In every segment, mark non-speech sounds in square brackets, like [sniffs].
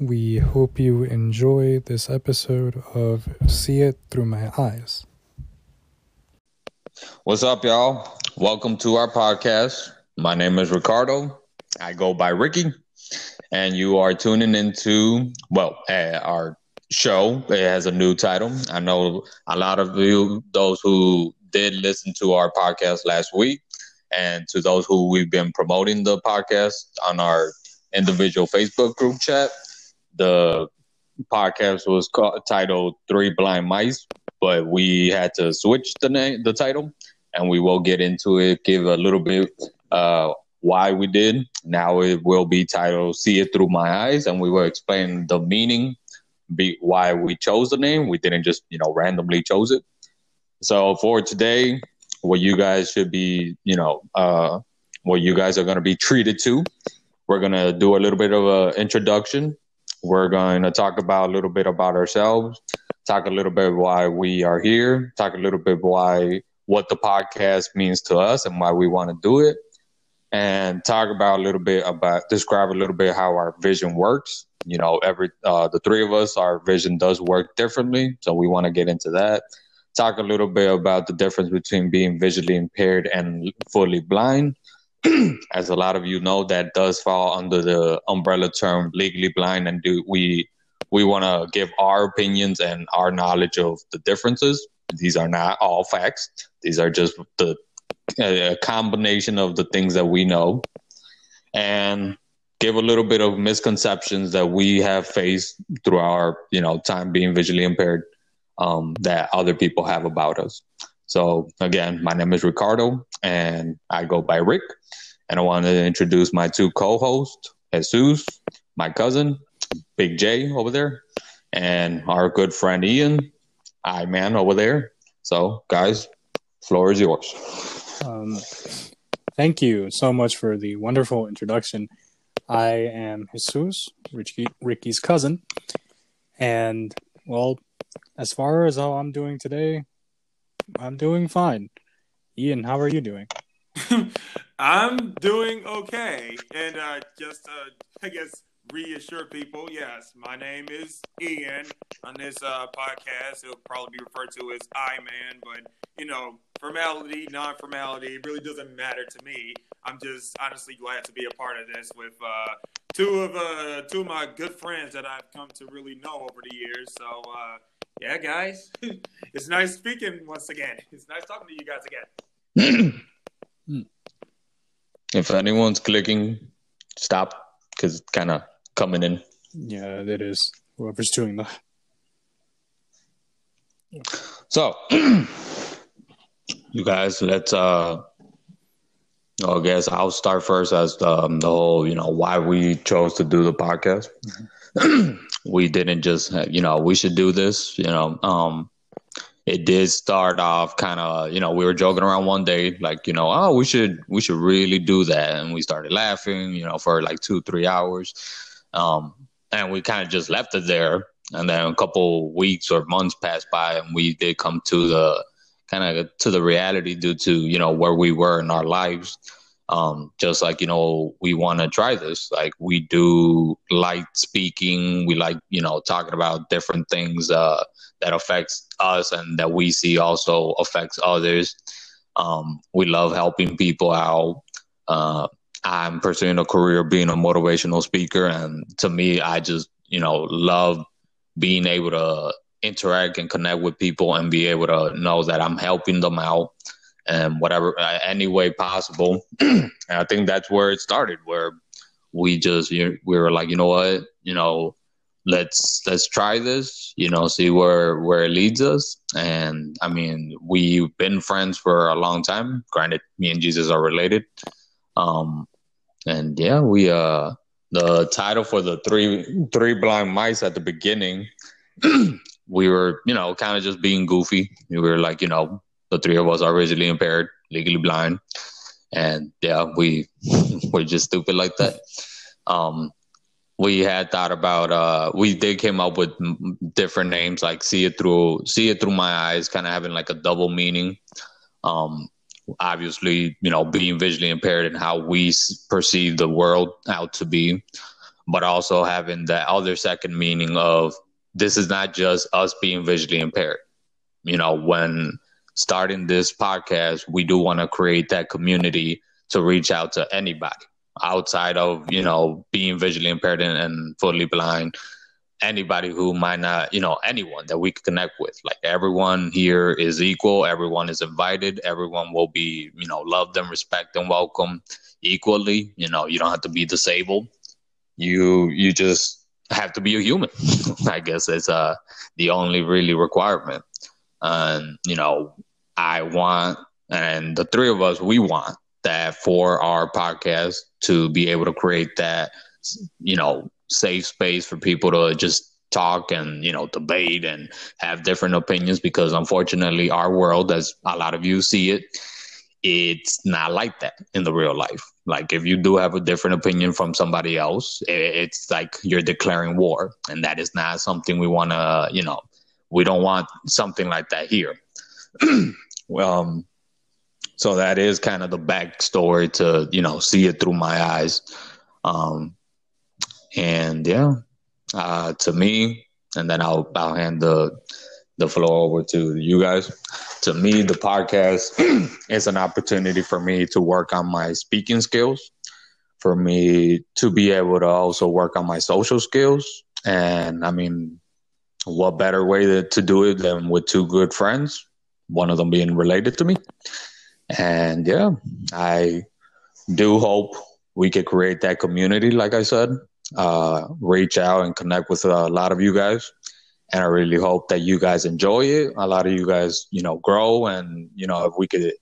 We hope you enjoy this episode of See It Through My Eyes. What's up, y'all? Welcome to our podcast. My name is Ricardo. I go by Ricky, and you are tuning into, well, uh, our show. It has a new title. I know a lot of you, those who did listen to our podcast last week, and to those who we've been promoting the podcast on our individual Facebook group chat. The podcast was called, titled Three Blind Mice, but we had to switch the name, the title, and we will get into it, give a little bit uh, why we did. Now it will be titled See It Through My Eyes, and we will explain the meaning, be why we chose the name. We didn't just, you know, randomly chose it. So for today, what you guys should be, you know, uh, what you guys are going to be treated to. We're going to do a little bit of an introduction. We're going to talk about a little bit about ourselves, talk a little bit why we are here, talk a little bit why what the podcast means to us and why we want to do it, and talk about a little bit about describe a little bit how our vision works. You know, every uh, the three of us, our vision does work differently, so we want to get into that talk a little bit about the difference between being visually impaired and fully blind. [clears throat] As a lot of you know, that does fall under the umbrella term legally blind, and do we we want to give our opinions and our knowledge of the differences. These are not all facts; these are just the a combination of the things that we know, and give a little bit of misconceptions that we have faced through our you know time being visually impaired um, that other people have about us. So again, my name is Ricardo, and I go by Rick. And I want to introduce my two co-hosts, Jesus, my cousin, Big J over there, and our good friend Ian, I man over there. So, guys, floor is yours. Um, thank you so much for the wonderful introduction. I am Jesus, Ricky, Ricky's cousin, and well, as far as how I'm doing today, I'm doing fine. Ian, how are you doing? [laughs] I'm doing okay. And uh, just, uh, I guess, reassure people yes, my name is Ian. On this uh, podcast, it'll probably be referred to as I Man, but, you know, formality, non formality, it really doesn't matter to me. I'm just honestly glad to be a part of this with uh, two of uh, two of my good friends that I've come to really know over the years. So, uh, yeah, guys, [laughs] it's nice speaking once again. It's nice talking to you guys again. [clears throat] if anyone's clicking, stop because it's kind of coming in. Yeah, it is. Whoever's doing that. So, [clears throat] you guys, let's. uh I guess I'll start first as um, the whole, you know, why we chose to do the podcast. Mm-hmm. [clears throat] we didn't just you know we should do this you know um it did start off kind of you know we were joking around one day like you know oh we should we should really do that and we started laughing you know for like two three hours um and we kind of just left it there and then a couple weeks or months passed by and we did come to the kind of to the reality due to you know where we were in our lives um, just like you know we want to try this. Like we do like speaking. We like you know talking about different things uh, that affects us and that we see also affects others. Um, we love helping people out. Uh, i'm pursuing a career being a motivational speaker and to me i just you know love being able to interact and connect with people and be able to know that i'm helping them out and whatever uh, any way possible. [clears throat] I think that's where it started, where we just you know, we were like, you know what, you know, let's let's try this, you know, see where where it leads us. And I mean, we've been friends for a long time. Granted, me and Jesus are related. Um, and yeah, we uh the title for the three three blind mice at the beginning. [clears throat] we were, you know, kind of just being goofy. We were like, you know, the three of us are visually impaired, legally blind, and yeah, we [laughs] we're just stupid like that. Um, we had thought about uh, we they came up with different names like see it through see it through my eyes, kind of having like a double meaning. Um, obviously, you know, being visually impaired and how we perceive the world out to be. but also having that other second meaning of this is not just us being visually impaired. You know, when starting this podcast, we do want to create that community to reach out to anybody outside of, you know, being visually impaired and, and fully blind anybody who might not, you know, anyone that we could connect with. Like everyone here is equal, everyone is invited, everyone will be, you know, loved and respect and welcome equally. You know, you don't have to be disabled. You you just have to be a human. [laughs] I guess it's uh the only really requirement. And you know, I want and the three of us we want that for our podcast to be able to create that you know safe space for people to just talk and you know debate and have different opinions because unfortunately our world as a lot of you see it it's not like that in the real life. Like if you do have a different opinion from somebody else it's like you're declaring war and that is not something we want to you know we don't want something like that here [clears throat] um so that is kind of the backstory to you know see it through my eyes um and yeah, uh, to me, and then I'll I'll hand the the floor over to you guys. To me, the podcast [clears throat] is an opportunity for me to work on my speaking skills, for me to be able to also work on my social skills. And I mean, what better way to, to do it than with two good friends, one of them being related to me. And yeah, I do hope we could create that community, like I said, uh, reach out and connect with a lot of you guys. And I really hope that you guys enjoy it. A lot of you guys, you know, grow and, you know, if we could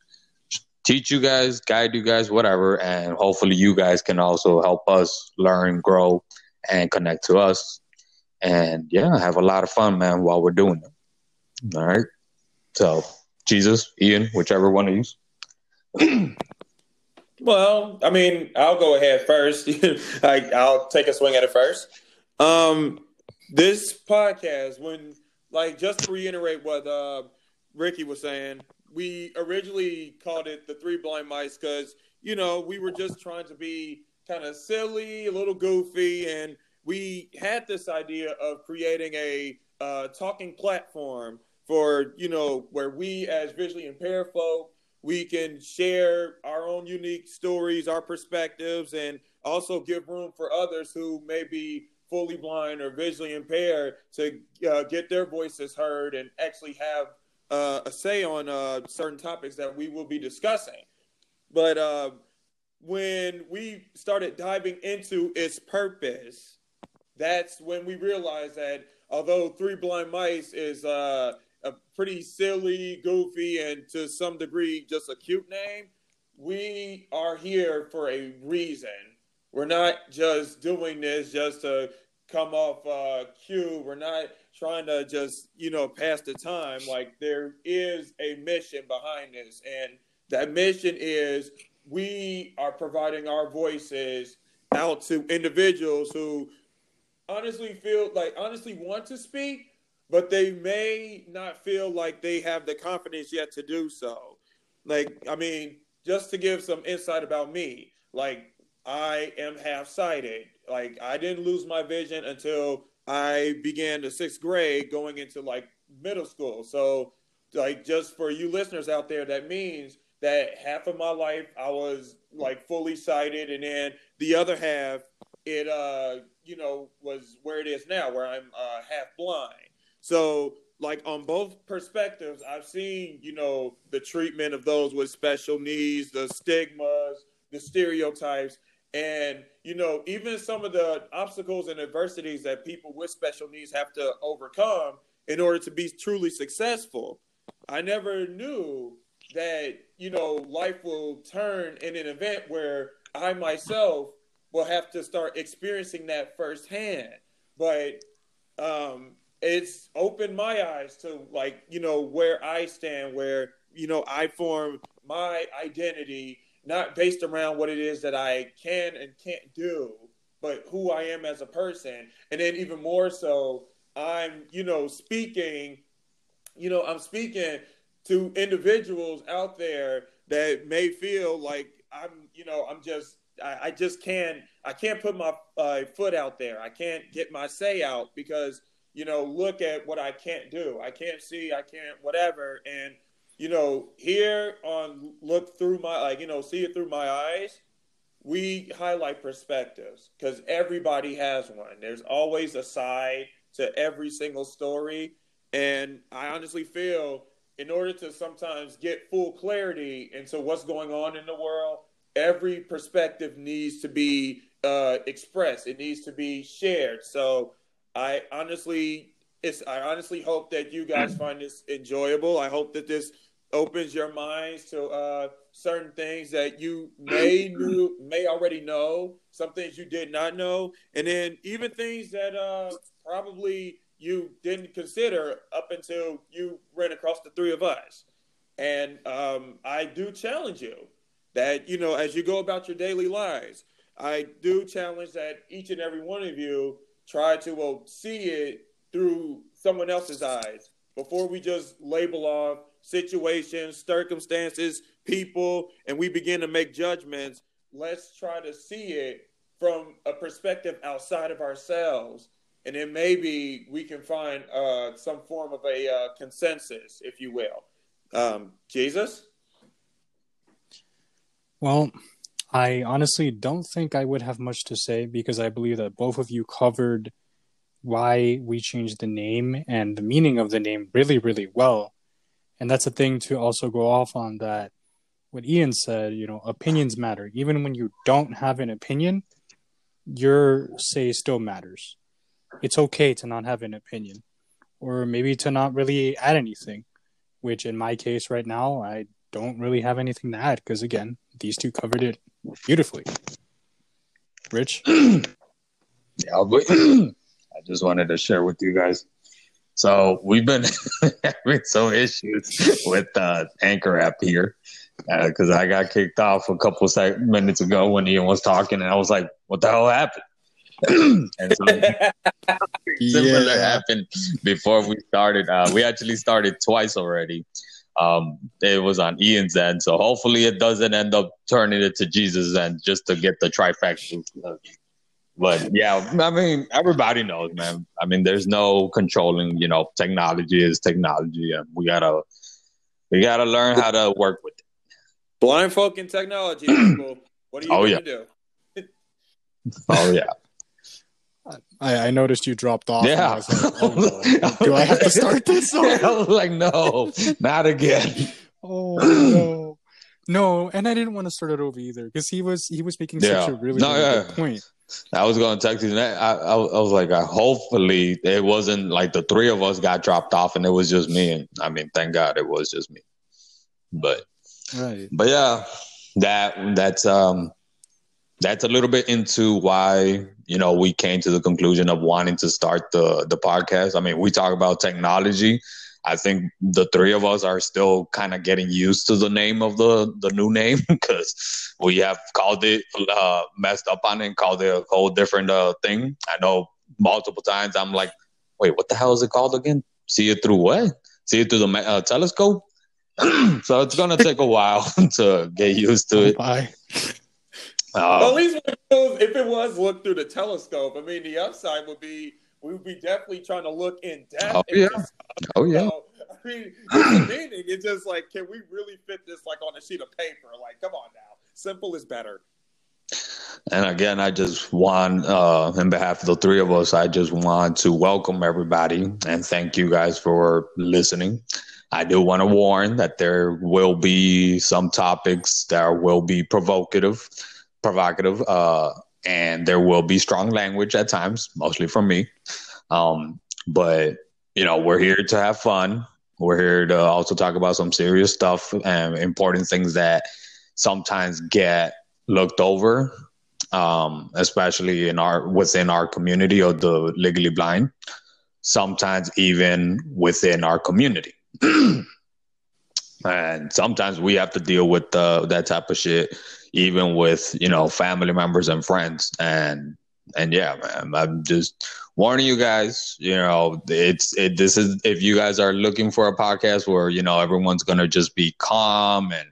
teach you guys, guide you guys, whatever. And hopefully you guys can also help us learn, grow, and connect to us. And yeah, have a lot of fun, man, while we're doing it. All right. So, Jesus, Ian, whichever one of you. [clears throat] Well, I mean, I'll go ahead first. [laughs] I, I'll take a swing at it first. Um, this podcast, when like just to reiterate what uh, Ricky was saying, we originally called it the Three Blind Mice because you know we were just trying to be kind of silly, a little goofy, and we had this idea of creating a uh, talking platform for you know where we as visually impaired folk we can share our own unique stories, our perspectives, and also give room for others who may be fully blind or visually impaired to uh, get their voices heard and actually have uh, a say on uh, certain topics that we will be discussing. But uh, when we started diving into its purpose, that's when we realized that although Three Blind Mice is uh, a pretty silly, goofy, and to some degree just a cute name, we are here for a reason. We're not just doing this just to come off uh, cue. We're not trying to just, you know, pass the time. Like there is a mission behind this. And that mission is we are providing our voices out to individuals who honestly feel like honestly want to speak but they may not feel like they have the confidence yet to do so. Like, I mean, just to give some insight about me, like, I am half sighted. Like, I didn't lose my vision until I began the sixth grade going into like middle school. So, like, just for you listeners out there, that means that half of my life I was like fully sighted, and then the other half, it, uh, you know, was where it is now, where I'm uh, half blind. So, like on both perspectives, I've seen, you know, the treatment of those with special needs, the stigmas, the stereotypes, and, you know, even some of the obstacles and adversities that people with special needs have to overcome in order to be truly successful. I never knew that, you know, life will turn in an event where I myself will have to start experiencing that firsthand. But um, it's opened my eyes to like you know where I stand, where you know I form my identity not based around what it is that I can and can't do, but who I am as a person, and then even more so, I'm you know speaking, you know I'm speaking to individuals out there that may feel like I'm you know I'm just I, I just can't I can't put my uh, foot out there. I can't get my say out because you know look at what I can't do. I can't see. I can't whatever. And you know here on look through my like you know see it through my eyes. We highlight perspectives because everybody has one. There's always a side to every single story, and I honestly feel in order to sometimes get full clarity into what's going on in the world, every perspective needs to be uh, expressed. It needs to be shared. So I honestly, it's I honestly hope that you guys find this enjoyable. I hope that this opens your minds to uh, certain things that you may knew, may already know, some things you did not know, and then even things that uh, probably you didn't consider up until you ran across the three of us. And um, I do challenge you that, you know, as you go about your daily lives, I do challenge that each and every one of you try to well, see it through someone else's eyes before we just label off situations, circumstances, people, and we begin to make judgments. Let's try to see it from a perspective outside of ourselves and then maybe we can find uh, some form of a uh, consensus, if you will. Um, Jesus? Well, I honestly don't think I would have much to say because I believe that both of you covered why we changed the name and the meaning of the name really, really well. And that's a thing to also go off on that what Ian said, you know, opinions matter. Even when you don't have an opinion, your say still matters it's okay to not have an opinion or maybe to not really add anything which in my case right now i don't really have anything to add because again these two covered it beautifully rich [clears throat] yeah but [clears throat] i just wanted to share with you guys so we've been [laughs] having some issues with uh anchor app here because uh, i got kicked off a couple sec- minutes ago when ian was talking and i was like what the hell happened [clears throat] and so [laughs] similar yeah. happened before we started. Uh, we actually started twice already. Um, it was on Ian's end, so hopefully it doesn't end up turning it to Jesus' end just to get the trifecta. But yeah, I mean, everybody knows, man. I mean, there's no controlling. You know, technology is technology, and we gotta we gotta learn how to work with it. Blind folk in technology. What are you oh, gonna yeah. do? oh yeah. I, I noticed you dropped off. Yeah. I like, oh. [laughs] Do I have to start this? [laughs] I was like, no, [laughs] not again. oh no, no, and I didn't want to start it over either because he was he was making yeah. such a really, no, really yeah. good point. I was going to text you. I, I, I was like, uh, hopefully it wasn't like the three of us got dropped off and it was just me. And I mean, thank God it was just me. But, right. But yeah, that that's um that's a little bit into why you know we came to the conclusion of wanting to start the the podcast. I mean, we talk about technology. I think the three of us are still kind of getting used to the name of the the new name [laughs] because we have called it uh, messed up on it and called it a whole different uh, thing. I know multiple times I'm like, wait, what the hell is it called again? See it through what? See it through the uh, telescope. [clears throat] so it's gonna take a while [laughs] to get used to it. Bye. Um, well, at least if it was looked through the telescope, I mean, the upside would be we would be definitely trying to look in depth. Oh yeah. Oh yeah. So, I mean, the meaning it's just like, can we really fit this like on a sheet of paper? Like, come on now, simple is better. And again, I just want, uh, in behalf of the three of us, I just want to welcome everybody and thank you guys for listening. I do want to warn that there will be some topics that will be provocative provocative, uh, and there will be strong language at times, mostly from me. Um, but you know, we're here to have fun. We're here to also talk about some serious stuff and important things that sometimes get looked over, um, especially in our within our community of the legally blind. Sometimes even within our community. [clears throat] and sometimes we have to deal with uh, that type of shit even with you know family members and friends and and yeah man i'm just warning you guys you know it's it this is if you guys are looking for a podcast where you know everyone's gonna just be calm and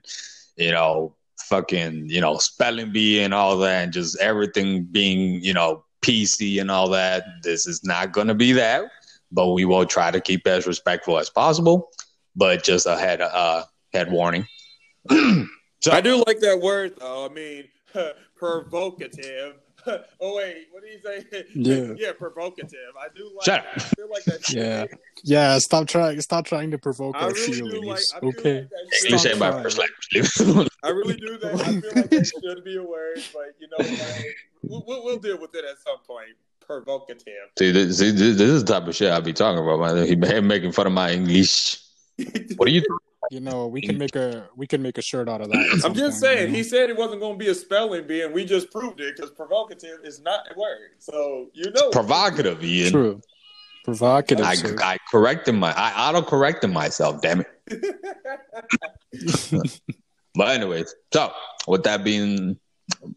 you know fucking, you know, spelling bee and all that, and just everything being, you know, PC and all that. This is not to be that, but we will try to keep as respectful as possible. But just a head, uh, head warning. [clears throat] so, I do like that word, though. I mean, [laughs] provocative. [laughs] oh wait, what do you say? Yeah, [laughs] yeah, provocative. I do like. Shut I feel like that. yeah, yeah. Stop trying. Stop trying to provoke I our really feelings. Like, okay. Like you say my first language. I really do that. I feel like that should be a word, but you know, like, we'll, we'll deal with it at some point provocative. See, this, see, this, is the type of shit I be talking about. Man. He making fun of my English. what are you? You know, we can make a we can make a shirt out of that. I'm just point, saying. You know? He said it wasn't going to be a spelling bee, and we just proved it because provocative is not a word. So you know, provocative, Ian. True. Provocative. I, I corrected my I auto corrected myself. Damn it. [laughs] but anyways, so with that being,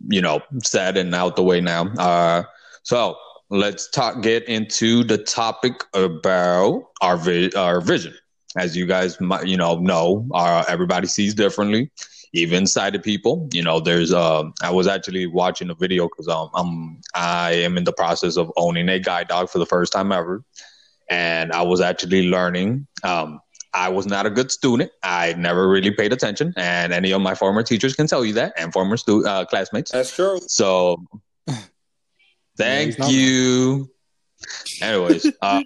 you know, said and out the way now, uh, so let's talk. Get into the topic about our vi- our vision as you guys might, you know know, uh, everybody sees differently, even sighted people. You know, there's. Uh, I was actually watching a video because um, I'm I am in the process of owning a guide dog for the first time ever, and I was actually learning. Um, I was not a good student. I never really paid attention, and any of my former teachers can tell you that, and former stu- uh, classmates. That's true. So, thank yeah, you. Anyways, uh,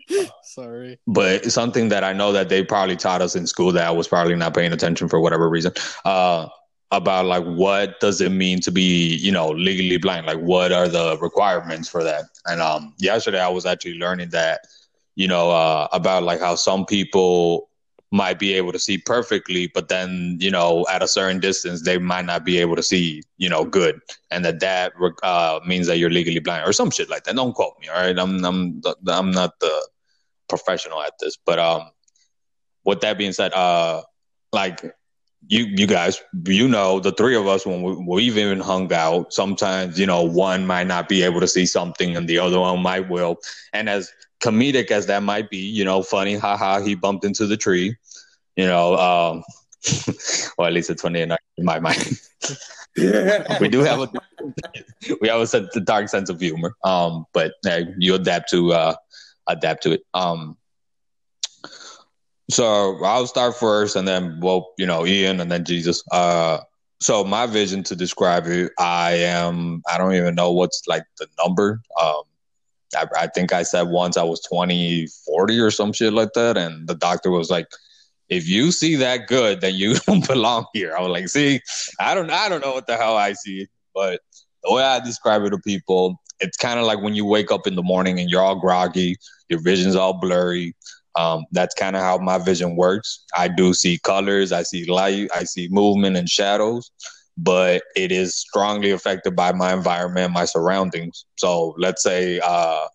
sorry, but something that I know that they probably taught us in school that I was probably not paying attention for whatever reason. Uh, about like what does it mean to be you know legally blind? Like what are the requirements for that? And um, yesterday I was actually learning that you know uh, about like how some people might be able to see perfectly, but then you know at a certain distance they might not be able to see you know good, and that that uh, means that you're legally blind or some shit like that. Don't quote me, all right? I'm I'm I'm not the professional at this, but um, with that being said, uh, like you you guys you know the three of us when we, we've even hung out sometimes you know one might not be able to see something and the other one might will. And as comedic as that might be you know funny haha he bumped into the tree you know um [laughs] or at least it's funny in my mind. Yeah. we do have a we have a dark sense of humor um but uh, you adapt to uh adapt to it um so I'll start first, and then well, you know, Ian, and then Jesus. Uh, so my vision to describe it, I am. I don't even know what's like the number. Um, I, I think I said once I was 20, 40 or some shit like that, and the doctor was like, "If you see that good, then you [laughs] don't belong here." I was like, "See, I don't, I don't know what the hell I see, but the way I describe it to people, it's kind of like when you wake up in the morning and you're all groggy, your vision's all blurry." Um, that's kind of how my vision works. I do see colors, I see light, I see movement and shadows, but it is strongly affected by my environment, my surroundings. So let's say uh,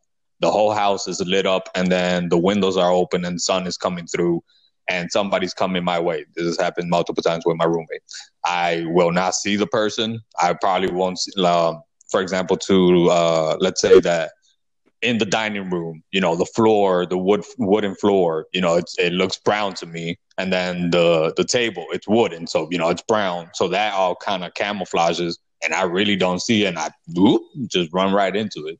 the whole house is lit up and then the windows are open and sun is coming through and somebody's coming my way. This has happened multiple times with my roommate. I will not see the person. I probably won't see, uh, for example, to uh, let's say that in the dining room, you know, the floor, the wood wooden floor, you know, it looks brown to me. And then the the table, it's wooden, so you know, it's brown. So that all kind of camouflages, and I really don't see it. And I whoop, just run right into it.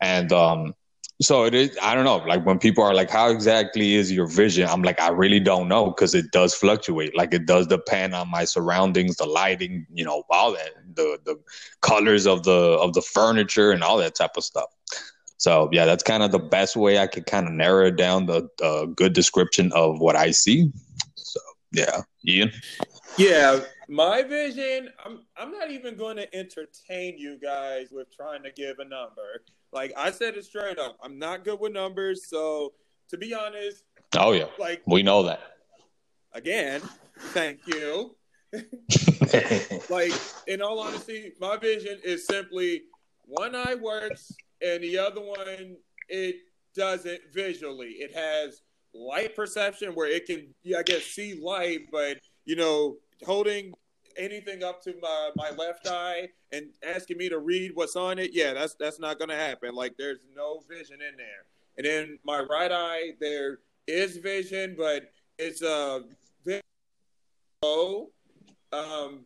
And um, so it is. I don't know. Like when people are like, "How exactly is your vision?" I'm like, I really don't know because it does fluctuate. Like it does depend on my surroundings, the lighting, you know, all that, the the colors of the of the furniture and all that type of stuff. So yeah, that's kind of the best way I could kind of narrow it down the, the good description of what I see. So yeah, Ian. Yeah, my vision. I'm I'm not even going to entertain you guys with trying to give a number. Like I said it straight up. I'm not good with numbers. So to be honest. Oh yeah. Like we know that. Again, thank you. [laughs] like in all honesty, my vision is simply one eye works and the other one it doesn't visually. It has light perception where it can, I guess, see light, but you know, holding anything up to my, my left eye and asking me to read what's on it, yeah, that's that's not gonna happen. Like there's no vision in there. And then my right eye, there is vision, but it's a uh, um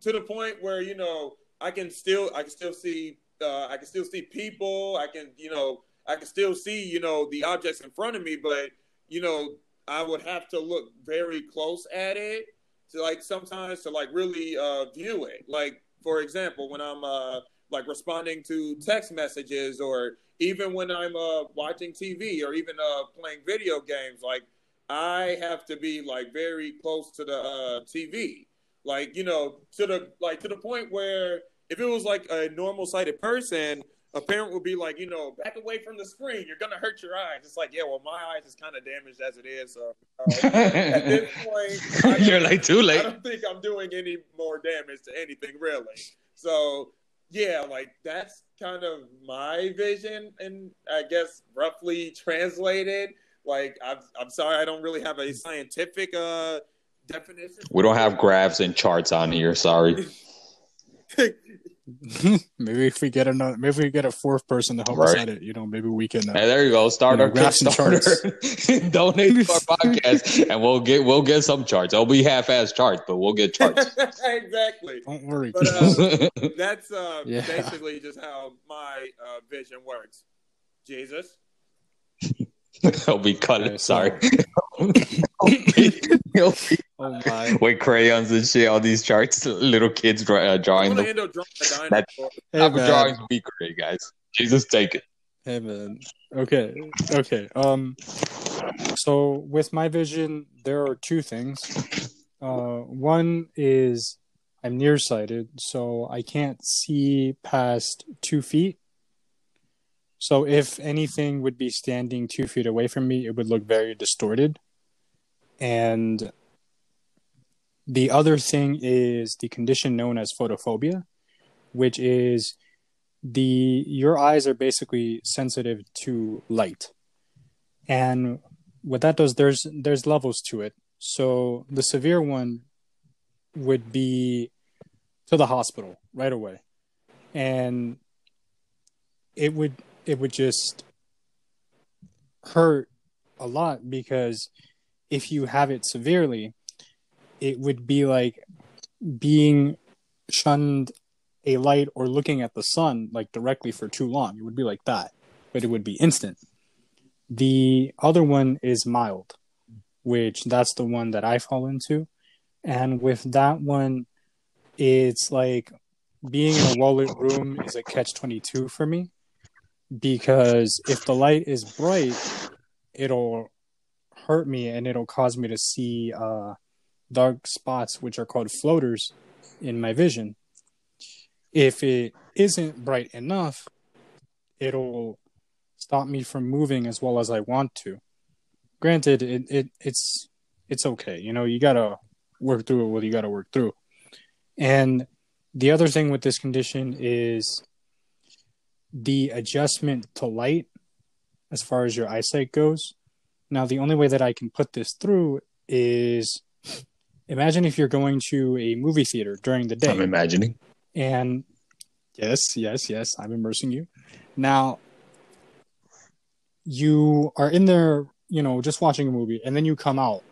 to the point where you know I can still I can still see uh, I can still see people. I can you know I can still see you know the objects in front of me, but you know I would have to look very close at it to like sometimes to like really uh, view it. Like for example, when I'm uh, like responding to text messages or even when I'm uh, watching TV or even uh, playing video games, like I have to be like very close to the uh, TV, like you know, to the like to the point where if it was like a normal sighted person, a parent would be like, you know, back away from the screen. You're gonna hurt your eyes. It's like, yeah, well, my eyes is kind of damaged as it is. So uh, [laughs] at this point, [laughs] you're like too late. I don't think I'm doing any more damage to anything really. So yeah, like that's kind of my vision, and I guess roughly translated. Like I'm, I'm sorry, I don't really have a scientific uh definition. We don't have graphs and charts on here. Sorry. [laughs] [laughs] maybe if we get another, maybe we get a fourth person to help right. us edit, you know, maybe we can. Uh, hey, there you go. Start you know, our Kickstarter. [laughs] Donate to our podcast, and we'll get we'll get some charts. It'll be half-ass charts, but we'll get charts. [laughs] exactly. Don't worry. But, uh, that's uh, yeah. basically just how my uh, vision works. Jesus. [laughs] He'll be cutting. Sorry. he'll [laughs] be, he'll be, oh my. With crayons and shit on these charts, little kids uh, drawing them. [laughs] That hey, drawings be great, guys. Jesus, take it. Hey man. Okay. Okay. Um. So with my vision, there are two things. Uh, one is I'm nearsighted, so I can't see past two feet so if anything would be standing two feet away from me, it would look very distorted. And the other thing is the condition known as photophobia, which is the your eyes are basically sensitive to light. And what that does, there's there's levels to it. So the severe one would be to the hospital right away. And it would it would just hurt a lot because if you have it severely, it would be like being shunned a light or looking at the sun like directly for too long. It would be like that, but it would be instant. The other one is mild, which that's the one that I fall into. And with that one, it's like being in a lit room is a catch 22 for me because if the light is bright, it'll hurt me and it'll cause me to see uh, dark spots, which are called floaters, in my vision. If it isn't bright enough, it'll stop me from moving as well as I want to. Granted, it, it it's it's okay. You know, you gotta work through what you gotta work through. And the other thing with this condition is the adjustment to light as far as your eyesight goes. Now, the only way that I can put this through is imagine if you're going to a movie theater during the day. I'm imagining. And yes, yes, yes, I'm immersing you. Now, you are in there, you know, just watching a movie, and then you come out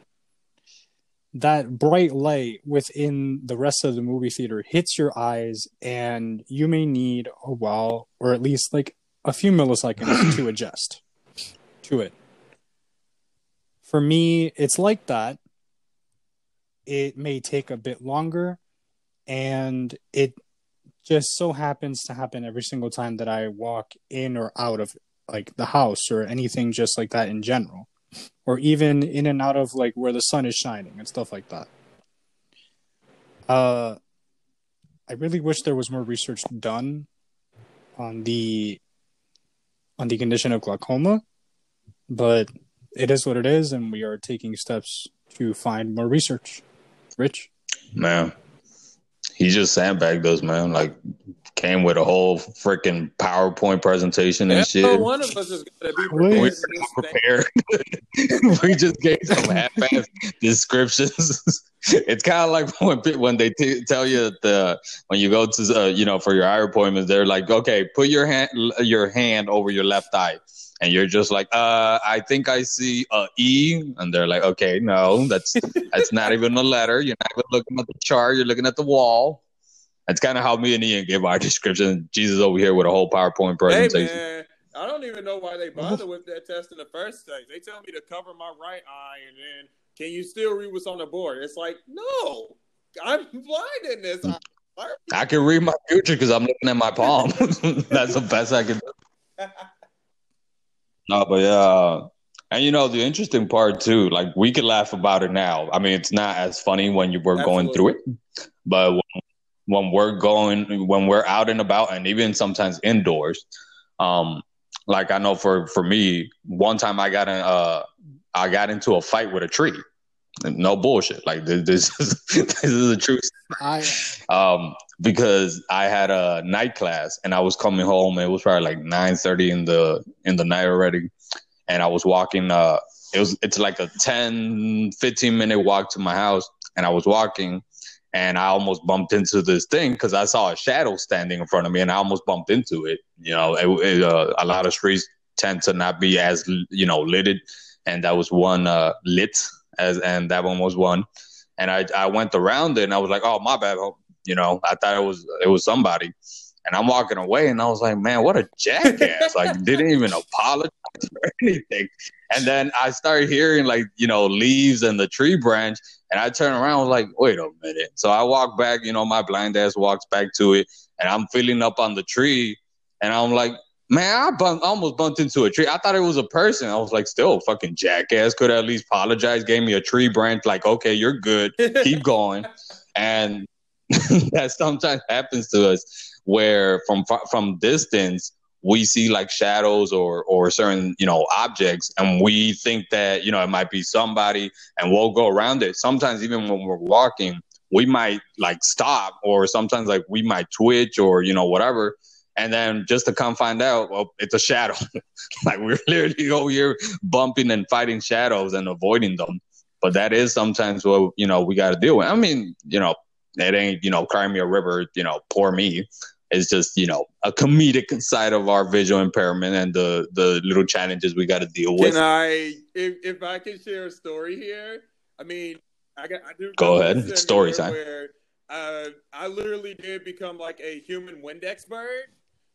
that bright light within the rest of the movie theater hits your eyes and you may need a while or at least like a few milliseconds [clears throat] to adjust to it. For me it's like that. It may take a bit longer and it just so happens to happen every single time that i walk in or out of like the house or anything just like that in general or even in and out of like where the sun is shining and stuff like that. Uh, I really wish there was more research done on the on the condition of glaucoma, but it is what it is, and we are taking steps to find more research. Rich, man, he just sandbagged us, man. Like came with a whole freaking PowerPoint presentation and yeah, shit. One of us is gonna be prepared. We, prepared. [laughs] we just gave some half-ass descriptions. [laughs] it's kind of like [laughs] when when they t- tell you the when you go to uh, you know for your eye appointments, they're like, okay, put your hand your hand over your left eye. And you're just like, uh, I think I see a E, and they're like, okay, no, that's that's not even a letter. You're not even looking at the chart. You're looking at the wall That's kind of how me and Ian gave our [laughs] description. Jesus over here with a whole PowerPoint presentation. Hey man, I don't even know why they bother with that test in the first place. They tell me to cover my right eye, and then can you still read what's on the board? It's like no, I'm blind in this. Mm. I, I can read my future because I'm looking at my palm. [laughs] [laughs] That's the best I can do. no, but yeah. And you know the interesting part too, like we could laugh about it now. I mean, it's not as funny when you were Absolutely. going through it, but when, we're going, when we're out and about, and even sometimes indoors, um, like I know for for me, one time I got in, uh, I got into a fight with a tree. No bullshit. Like this, this [laughs] is this is the truth. I um because I had a night class and I was coming home. It was probably like nine thirty in the in the night already and I was walking. Uh, it was it's like a 10, 15 minute walk to my house, and I was walking, and I almost bumped into this thing because I saw a shadow standing in front of me, and I almost bumped into it. You know, it, it, uh, a lot of streets tend to not be as you know lighted, and that was one uh, lit as, and that one was one. And I I went around it, and I was like, oh my bad, you know, I thought it was it was somebody. And I'm walking away, and I was like, "Man, what a jackass! like, [laughs] didn't even apologize for anything." And then I started hearing like you know leaves and the tree branch, and I turn around, I was like, "Wait a minute!" So I walk back. You know, my blind ass walks back to it, and I'm feeling up on the tree, and I'm like, Man, I bumped, almost bumped into a tree. I thought it was a person. I was like, still fucking jackass. Could at least apologize, gave me a tree branch, like, okay, you're good. Keep going. [laughs] and [laughs] that sometimes happens to us where from from distance we see like shadows or or certain you know objects and we think that you know it might be somebody and we'll go around it. Sometimes even when we're walking we might like stop or sometimes like we might twitch or you know whatever. And then just to come find out well it's a shadow. [laughs] Like we're literally over here bumping and fighting shadows and avoiding them. But that is sometimes what you know we got to deal with. I mean you know it ain't you know cry me a river you know poor me it's just you know a comedic [laughs] side of our visual impairment and the the little challenges we got to deal with. Can I, if if I can share a story here? I mean, I got I do go ahead. Story time. Where uh, I literally did become like a human Windex bird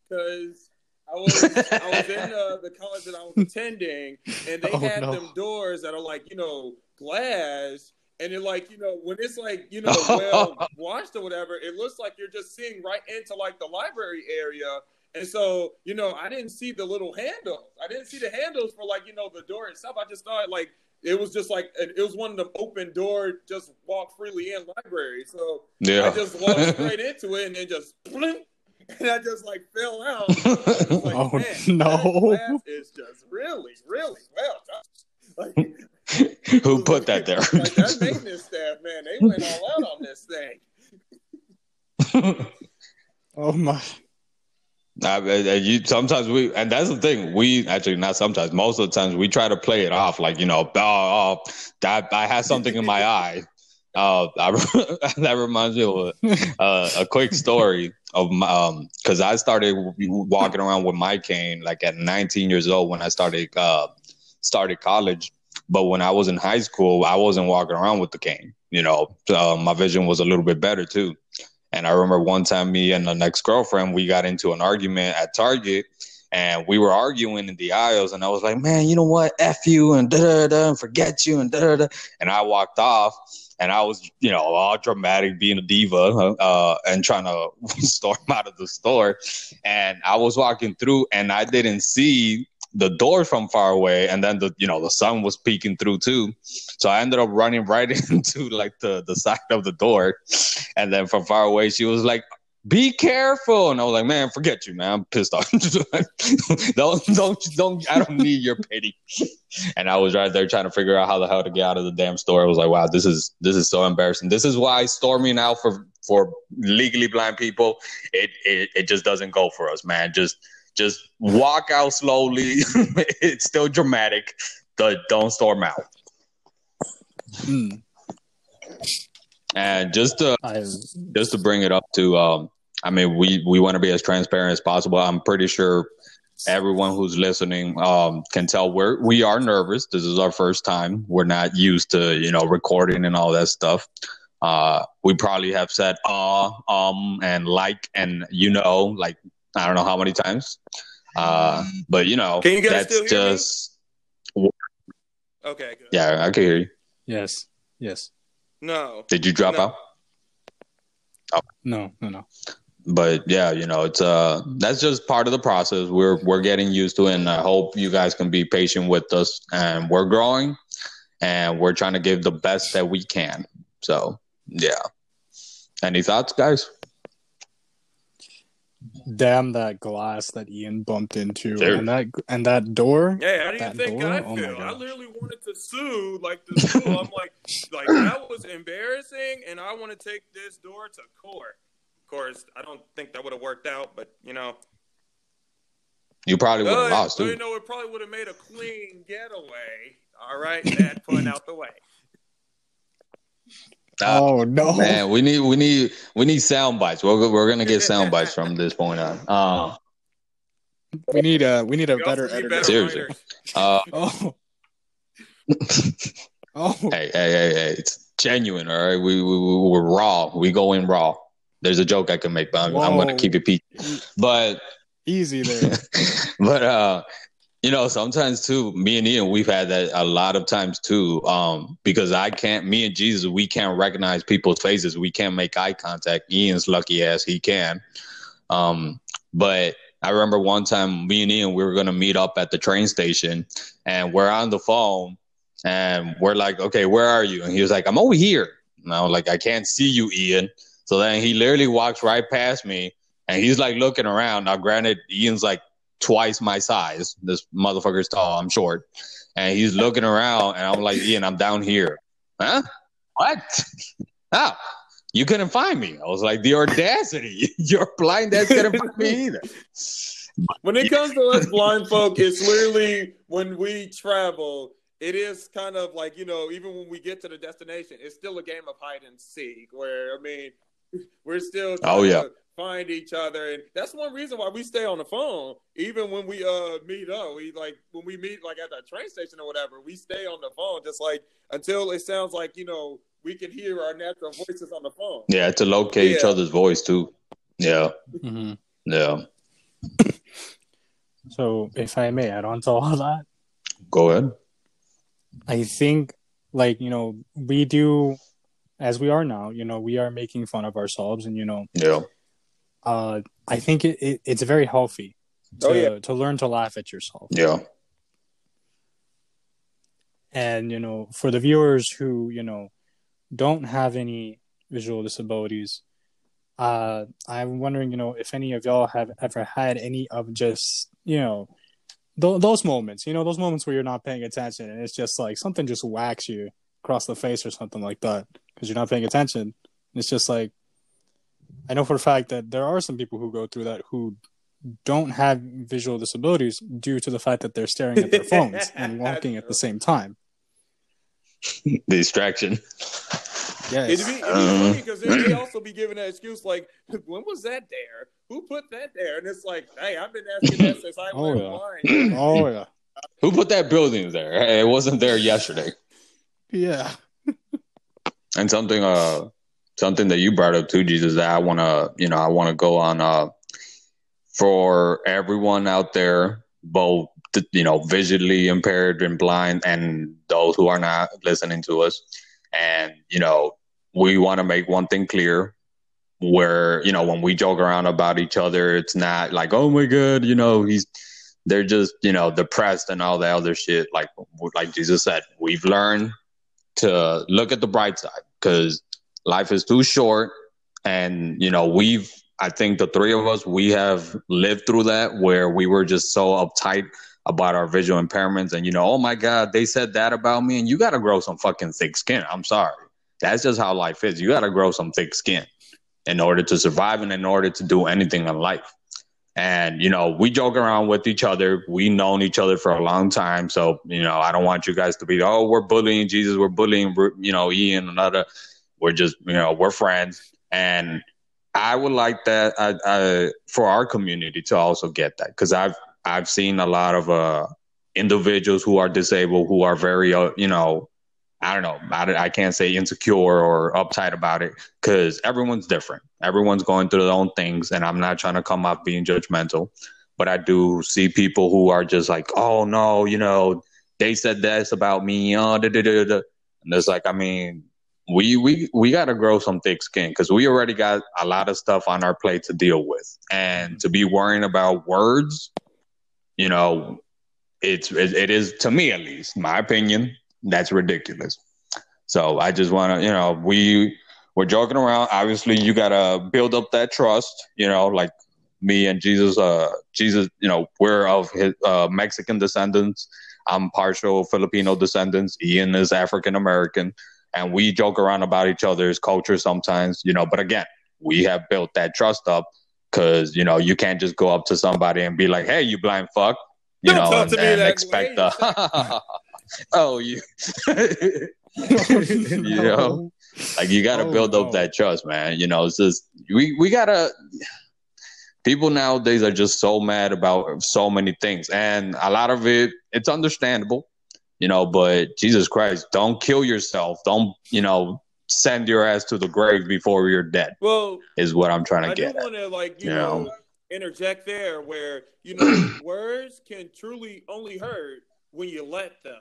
because. I was I was in uh, the college that I was attending, and they [laughs] oh, had no. them doors that are like you know glass, and it like you know when it's like you know well [laughs] washed or whatever it looks like you're just seeing right into like the library area and so you know i didn't see the little handles i didn't see the handles for like you know the door itself i just thought like it was just like it was one of the open door just walk freely in library so yeah. i just walked [laughs] straight into it and then just and I just like fell out. [laughs] Like, oh no! It's just really, really well done. Like, Who put that there? [laughs] like that maintenance staff, man, they went all out on this thing. [laughs] oh my. I, you sometimes we and that's the thing we actually not sometimes most of the times we try to play it off like you know oh, oh that I had something in my [laughs] eye uh I, that reminds me of a, uh, a quick story of my, um because I started walking around with my cane like at 19 years old when I started uh started college but when I was in high school, I wasn't walking around with the cane. You know, uh, my vision was a little bit better too. And I remember one time, me and the next girlfriend, we got into an argument at Target, and we were arguing in the aisles. And I was like, "Man, you know what? F you and da da da, and forget you and da da da." And I walked off, and I was, you know, all dramatic, being a diva, uh, and trying to [laughs] storm out of the store. And I was walking through, and I didn't see the door from far away and then the you know the sun was peeking through too. So i ended up running [laughs] right into like the the side of the door. And then from far away she was like be careful. And i was like man forget you man. I'm pissed off. [laughs] Don't don't don't i don't need your pity. And i was right there trying to figure out how the hell to get out of the damn store. I was like wow this is this is so embarrassing. This is why storming out for for legally blind people it it, it just doesn't go for us man. Just just walk out slowly. [laughs] it's still dramatic. The don't storm out. Hmm. And just to just to bring it up to, um, I mean, we we want to be as transparent as possible. I'm pretty sure everyone who's listening um, can tell we're we are nervous. This is our first time. We're not used to you know recording and all that stuff. Uh, we probably have said uh, um, and like, and you know, like I don't know how many times. Uh, but you know, Can you guys that's still hear me? just Okay. Good. yeah. I can hear you. Yes. Yes. No. Did you drop No. out? No. No. No. but yeah, you know, it's uh that's just part of the process. We're we're getting used to it and I hope you guys can be patient with us and we're growing and we're trying to give the best that we can. So yeah. Any thoughts, guys? Damn that glass that Ian bumped into, Dude. and that and that door. Hey, how do you think door? I Oh feel? I literally wanted to sue like the school. I'm like, like that was embarrassing, and I want to take this door to court. Of course, I don't think that would have worked out, but you know, You probably would have lost but, you too. know, it probably would have made a clean getaway. All right, that pun out the way. Uh, oh no! Man, we need we need we need sound bites. We're we're gonna get sound bites from this point on. Uh, [laughs] We need a we need a We better need editor. better Seriously. uh, [laughs] Oh. [laughs] oh. hey, hey, hey, hey, it's genuine, all right. We, we we- we're raw. We go in raw. There's a joke I can make, but I'm, I'm gonna keep it peak. But Easy there. but uh you know sometimes too me and ian we've had that a lot of times too um because i can't me and jesus we can't recognize people's faces. We can't make eye contact. Ian's lucky as he can. Um but i remember one time me and ian we were going to meet up at the train station and we're on the phone and we're like okay where are you? And he was like i'm over here. And i was like i can't see you ian. So then he literally walks right past me and he's like looking around. Now, granted, Ian's like twice my size. This motherfucker's tall. I'm short. And he's looking around, and I'm like, Ian, I'm down here. Huh? What? How? You couldn't find me. I was like, the audacity. [laughs] Your blind ass couldn't find me either. When it comes to us blind folk, it's literally when we travel. It is kind of like you know, even when we get to the destination, it's still a game of hide and seek. Where I mean, [laughs] we're still trying Oh, yeah. to find each other, and that's one reason why we stay on the phone. Even when we uh meet up, we like when we meet like at the train station or whatever, we stay on the phone just like until it sounds like you know we can hear our natural voices on the phone. Yeah, to locate each other's voice too. Yeah, mm-hmm. yeah. So, if I may add on to all [laughs] that, Go ahead. I think, like you know, we do, as we are now. You know, we are making fun of ourselves, and you know, Yeah, uh, I think it, it it's very healthy to Oh, yeah. to learn to laugh at yourself. yeah, And you know, for the viewers who you know don't have any visual disabilities, uh, I'm wondering, you know, if any of y'all have ever had any of just you know th- those moments, you know, those moments where you're not paying attention and it's just like something just whacks you across the face or something like that because you're not paying attention. It's just like I know for a fact that there are some people who go through that who don't have visual disabilities due to the fact that they're staring at their [laughs] phones and walking at the same time. [laughs] distraction. Yes. It'd be, it'd be Uh. funny because they also be giving that excuse like, [laughs] "When was that there? Who put that there?" And it's like, "Hey, I've been asking that since I Oh, went yeah. blind." Oh yeah. Who put that building there? It wasn't there yesterday. Yeah. [laughs] And something uh something that you brought up too, Jesus, that I wanna you know, I wanna go on uh for everyone out there, both you know, visually impaired and blind and those who are not listening to us. And, you know, we wanna make one thing clear where, you know, when we joke around about each other, it's not like, oh my god, you know, he's they're just, you know, depressed and all that other shit. Like like Jesus said, we've learned to look at the bright side because life is too short. And you know we've i think the three of us we have lived through that where we were just so uptight about our visual impairments. And you know oh my god they said that about me. And you got to grow some fucking thick skin. I'm sorry. That's just how life is. You got to grow some thick skin in order to survive and in order to do anything in life and you know we joke around with each other. We known each other for a long time. So you know i don't want you guys to be oh we're bullying jesus. We're bullying you know ian and other we're just you know we're friends. And i would like that I, I, for our community to also get that. Because i've i've seen a lot of uh individuals who are disabled who are very uh, you know I don't know. I, I can't say insecure or uptight about it because everyone's different. Everyone's going through their own things, and I'm not trying to come off being judgmental, but I do see people who are just like, oh no, you know, they said this about me, oh, da, da, da, da. and it's like, I mean, we we we got to grow some thick skin because we already got a lot of stuff on our plate to deal with, and to be worrying about words, you know, it's it, it is to me at least, my opinion that's ridiculous. So I just want to, you know, we we're joking around. Obviously, you gotta build up that trust. You know, like me and Jesus. Uh, Jesus, you know, we're of his uh, Mexican descendants. I'm partial Filipino descendants. Ian is African American, and we joke around about each other's culture sometimes. You know, but again, we have built that trust up because you know you can't just go up to somebody and be like, "Hey, you blind fuck," you Don't know, and, and expect the [laughs] [laughs] oh, you, [laughs] [laughs] you know, like you got to oh, build no. up that trust, man. You know, it's just we we gotta. People nowadays are just so mad about so many things, and a lot of it it's understandable, you know. But Jesus Christ, don't kill yourself. Don't you know? Send your ass to the grave before you're dead. Well, is what I'm trying to I get. I want to like you, you know, know interject there where you know [clears throat] words can truly only hurt when you let them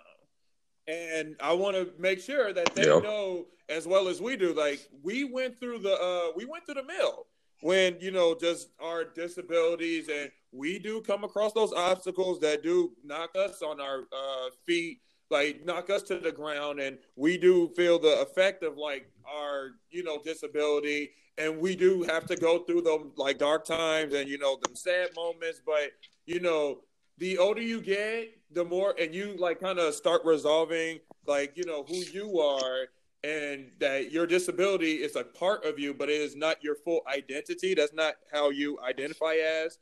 and I want to make sure that they yep. know as well as we do. Like we went through the uh, we went through the mill when you know just our disabilities, and we do come across those obstacles that do knock us on our uh, feet, like knock us to the ground, and we do feel the effect of like our you know disability, and we do have to go through them like dark times and you know them sad moments, but you know the older you get, the more, and you like kind of start resolving, like, you know, who you are and that your disability is a part of you, but it is not your full identity. That's not how you identify as.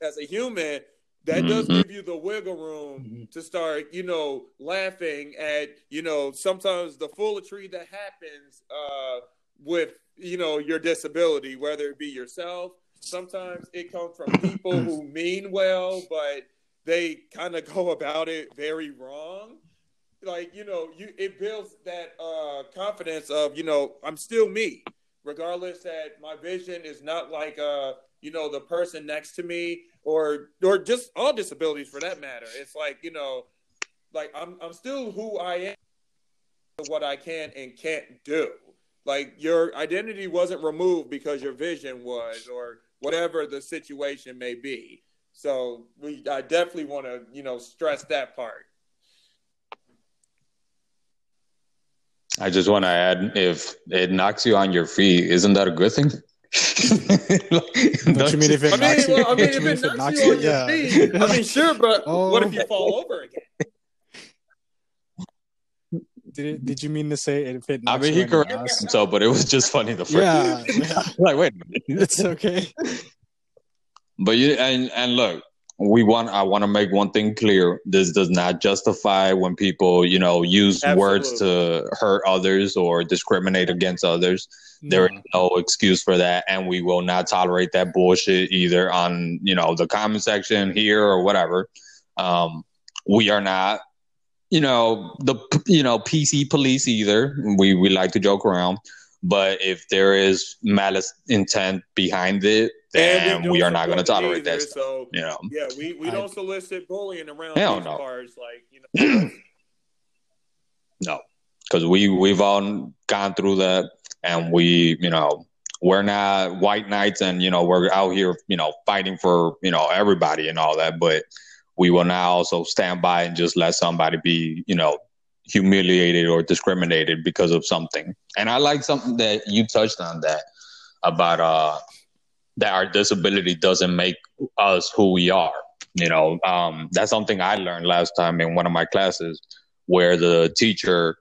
As a human, that mm-hmm. does give you the wiggle room mm-hmm. to start, you know, laughing at, you know, sometimes the foolery that happens uh, with, you know, your disability, whether it be yourself. Sometimes it comes from people who mean well, but they kind of go [laughs] about it very wrong. Like you know you it builds that uh confidence of you know i'm still me. Regardless that my vision is not like uh you know the person next to me or or just all disabilities for that matter. It's like you know like i'm i'm still who i am what i can and can't do. Like your identity wasn't removed because your vision was or whatever the situation may be so we, I definitely want to, you know, stress that part. I just want to add, if it knocks you on your feet, isn't that a good thing? Don't you mean if it knocks you? I mean, if it knocks you on your feet, I mean, sure, but oh. [laughs] what if you oh. fall over again? Did, it, did you mean to say if it? I mean, he corrected himself, but it was just funny. The first yeah, yeah. [laughs] like wait, it's okay. But you and and look, we want I want to make one thing clear. This does not justify when people, you know, use Absolutely. words to hurt others or discriminate against others. No. There is no excuse for that and we will not tolerate that bullshit either on, you know, the comment section here or whatever. Um, we are not you know the you know PC police either. We we like to joke around, but if there is malice intent behind it, then we, we, are not going to tolerate either, that. Stuff, so you know, yeah, we, we don't solicit bullying around Hell these no. cars, like you [clears throat] know. no, because we we've all gone through that, and we you know we're not white knights, and you know we're out here you know fighting for you know everybody and all that, but we will now also stand by and just let somebody be you know humiliated or discriminated because of something. And I like something that you touched on that about uh that our disability doesn't make us who we are. You know, um, that's something I learned last time in one of my classes where the teacher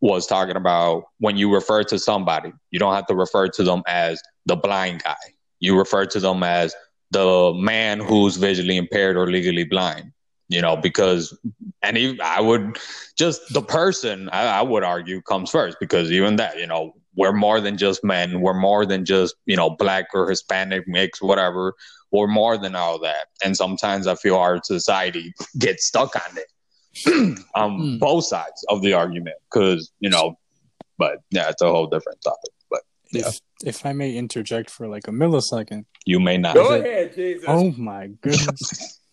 was talking about when you refer to somebody, you don't have to refer to them as the blind guy. You refer to them as the man who's visually impaired or legally blind. You know, because and even, I would just the person I, I would argue comes first because even that, you know, we're more than just men. We're more than just, you know, black or Hispanic mix, whatever. We're more than all that. And sometimes I feel our society [laughs] gets stuck on it. [clears throat] on Hmm. both sides of the argument because you know, but yeah, it's a whole different topic. But Yeah. If if I may interject for like a millisecond. you may not. Go it- ahead, Jesus. Oh my goodness. [laughs]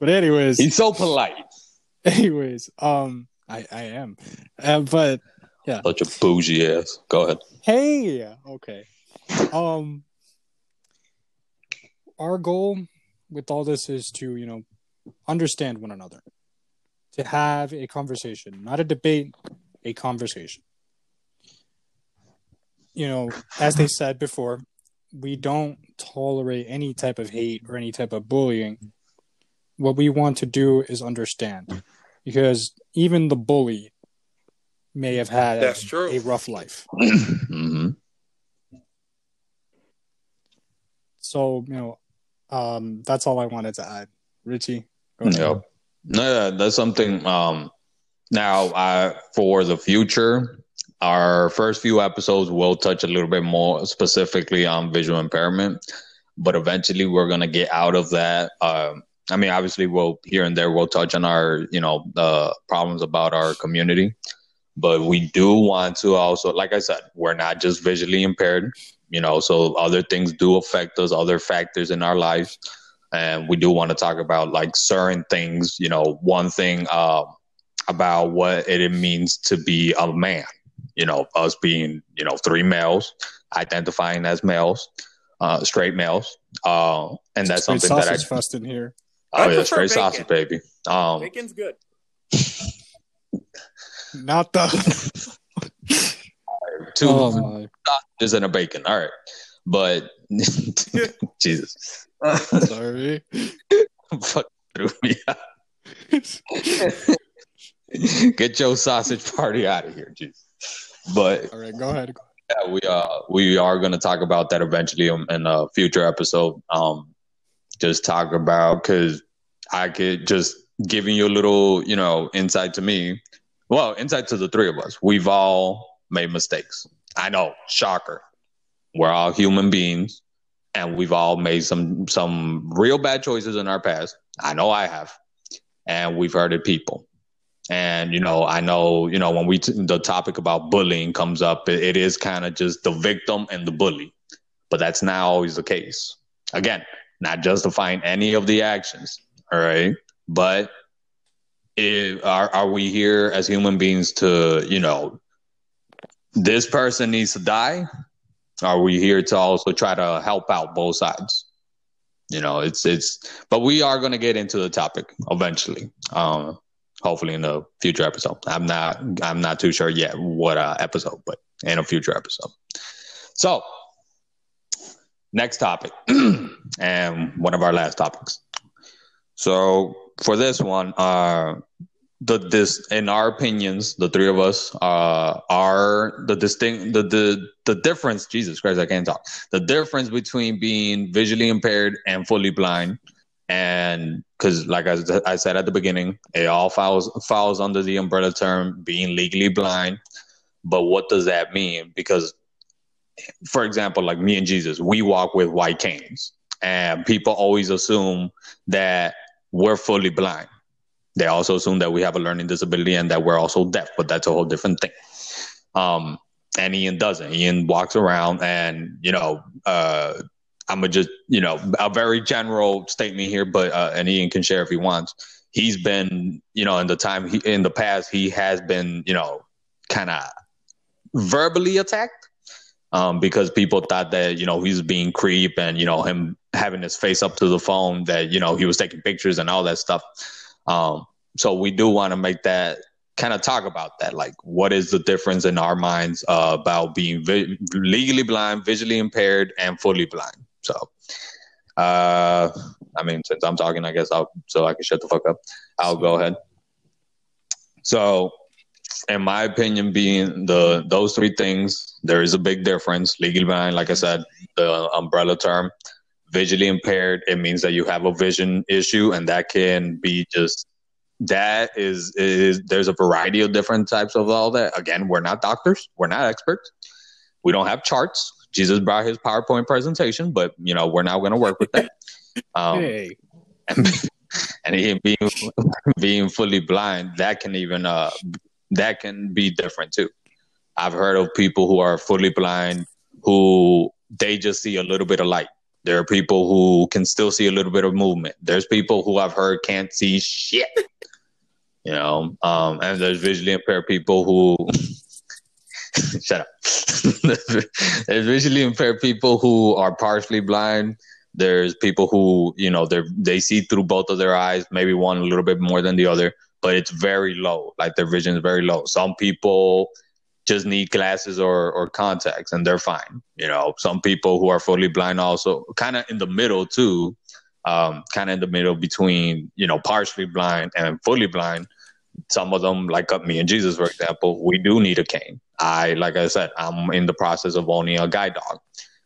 but anyways, He's so polite. [laughs] anyways, um, I I am, uh, but yeah, Such a bougie ass. Go ahead. hey, okay, um, our goal with all this is to you know understand one another, to have a conversation, not a debate, a conversation. You know, as they said before, we don't tolerate any type of hate or any type of bullying. What we want to do is understand, because even the bully may have had That's true. a rough life. [clears throat] hmm So you know, um, that's all I wanted to add. Richie, go. Yep. No, yeah, that's something. Um, now, uh, for the future, our first few episodes will touch a little bit more specifically on visual impairment, but eventually we're gonna get out of that. Um, I mean, obviously, we'll here and there we'll touch on our, you know, the problems about our community, but we do want to also, like I said, we're not just visually impaired, you know, so other things do affect us, other factors in our lives and we do want to talk about like certain things you know one thing uh, about what it means to be a man you know us being you know three males identifying as males uh, straight males uh, and that's something that i sausage fest in here. Oh I yeah prefer straight bacon. sausage baby um Bacon's good. [laughs] Not the. [laughs] two oh my. sausages and a bacon all right but [laughs] jesus Sorry. Fuck threw me out. Get your sausage party out of here, Jesus. But All right, go ahead. yeah, we uh we are going to talk about that eventually in, in a future episode. Um, just talk about because I could just giving you a little, you know, insight to me. Well, insight to the three of us. We've all made mistakes. I know, shocker. We're all human beings, and we've all made some some real bad choices in our past. I know I have, and we've hurted people. And you know, I know, you know, when we t- the topic about bullying comes up, it, it is kind of just the victim and the bully, but that's not always the case. Again, not justifying any of the actions, all right, but are are we here as human beings to, you know, this person needs to die? Are we here to also try to help out both sides? You know, it's it's, but we are going to get into the topic eventually. Um, hopefully in a future episode. I'm not I'm not too sure yet what uh, episode, but in a future episode. So next topic, [clears throat] and one of our last topics. So for this one, uh, the this in our opinions, the three of us uh, are the distinct the the the difference. Jesus Christ, I can't talk. The difference between being visually impaired and fully blind and because like I, I said at the beginning it all falls falls under the umbrella term being legally blind but what does that mean because for example like me and jesus we walk with white canes. And people always assume that we're fully blind. They also assume that we have a learning disability and that we're also deaf but that's a whole different thing. Um and ian doesn't. Ian walks around and you know uh I'm gonna just, you know, a very general statement here, but uh, and Ian can share if he wants. He's been, you know, in the time he in the past, he has been, you know, kind of verbally attacked um, because people thought that you know he was being creep and you know him having his face up to the phone that you know he was taking pictures and all that stuff. Um, so we do want to make that kind of talk about that, like what is the difference in our minds uh, about being vi- legally blind, visually impaired, and fully blind. So, uh, I mean, since I'm talking, I guess I'll so I can shut the fuck up. I'll go ahead. So, in my opinion, being the those three things, there is a big difference. Legally blind, like I said, the umbrella term. Visually impaired, it means that you have a vision issue, and that can be just that is is there's a variety of different types of all that. Again, we're not doctors, we're not experts, we don't have charts. Jesus brought his PowerPoint presentation, but you know we're not going to work with that. [laughs] Um, hey, [laughs] and he being being fully blind, that can even uh that can be different too. I've heard of people who are fully blind who they just see a little bit of light. There are people who can still see a little bit of movement. There's people who I've heard can't see shit. You know, um, and there's visually impaired people who [laughs] shut up. [laughs] there's visually impaired people who are partially blind. There's people who, you know, they they see through both of their eyes, maybe one a little bit more than the other, but it's very low. Like their vision is very low. Some people just need glasses or or contacts and they're fine. You know, some people who are fully blind also kind of in the middle too, um, kind of in the middle between you know partially blind and fully blind. Some of them, like me and Jesus, for example, we do need a cane. I, like I said, I'm in the process of owning a guide dog,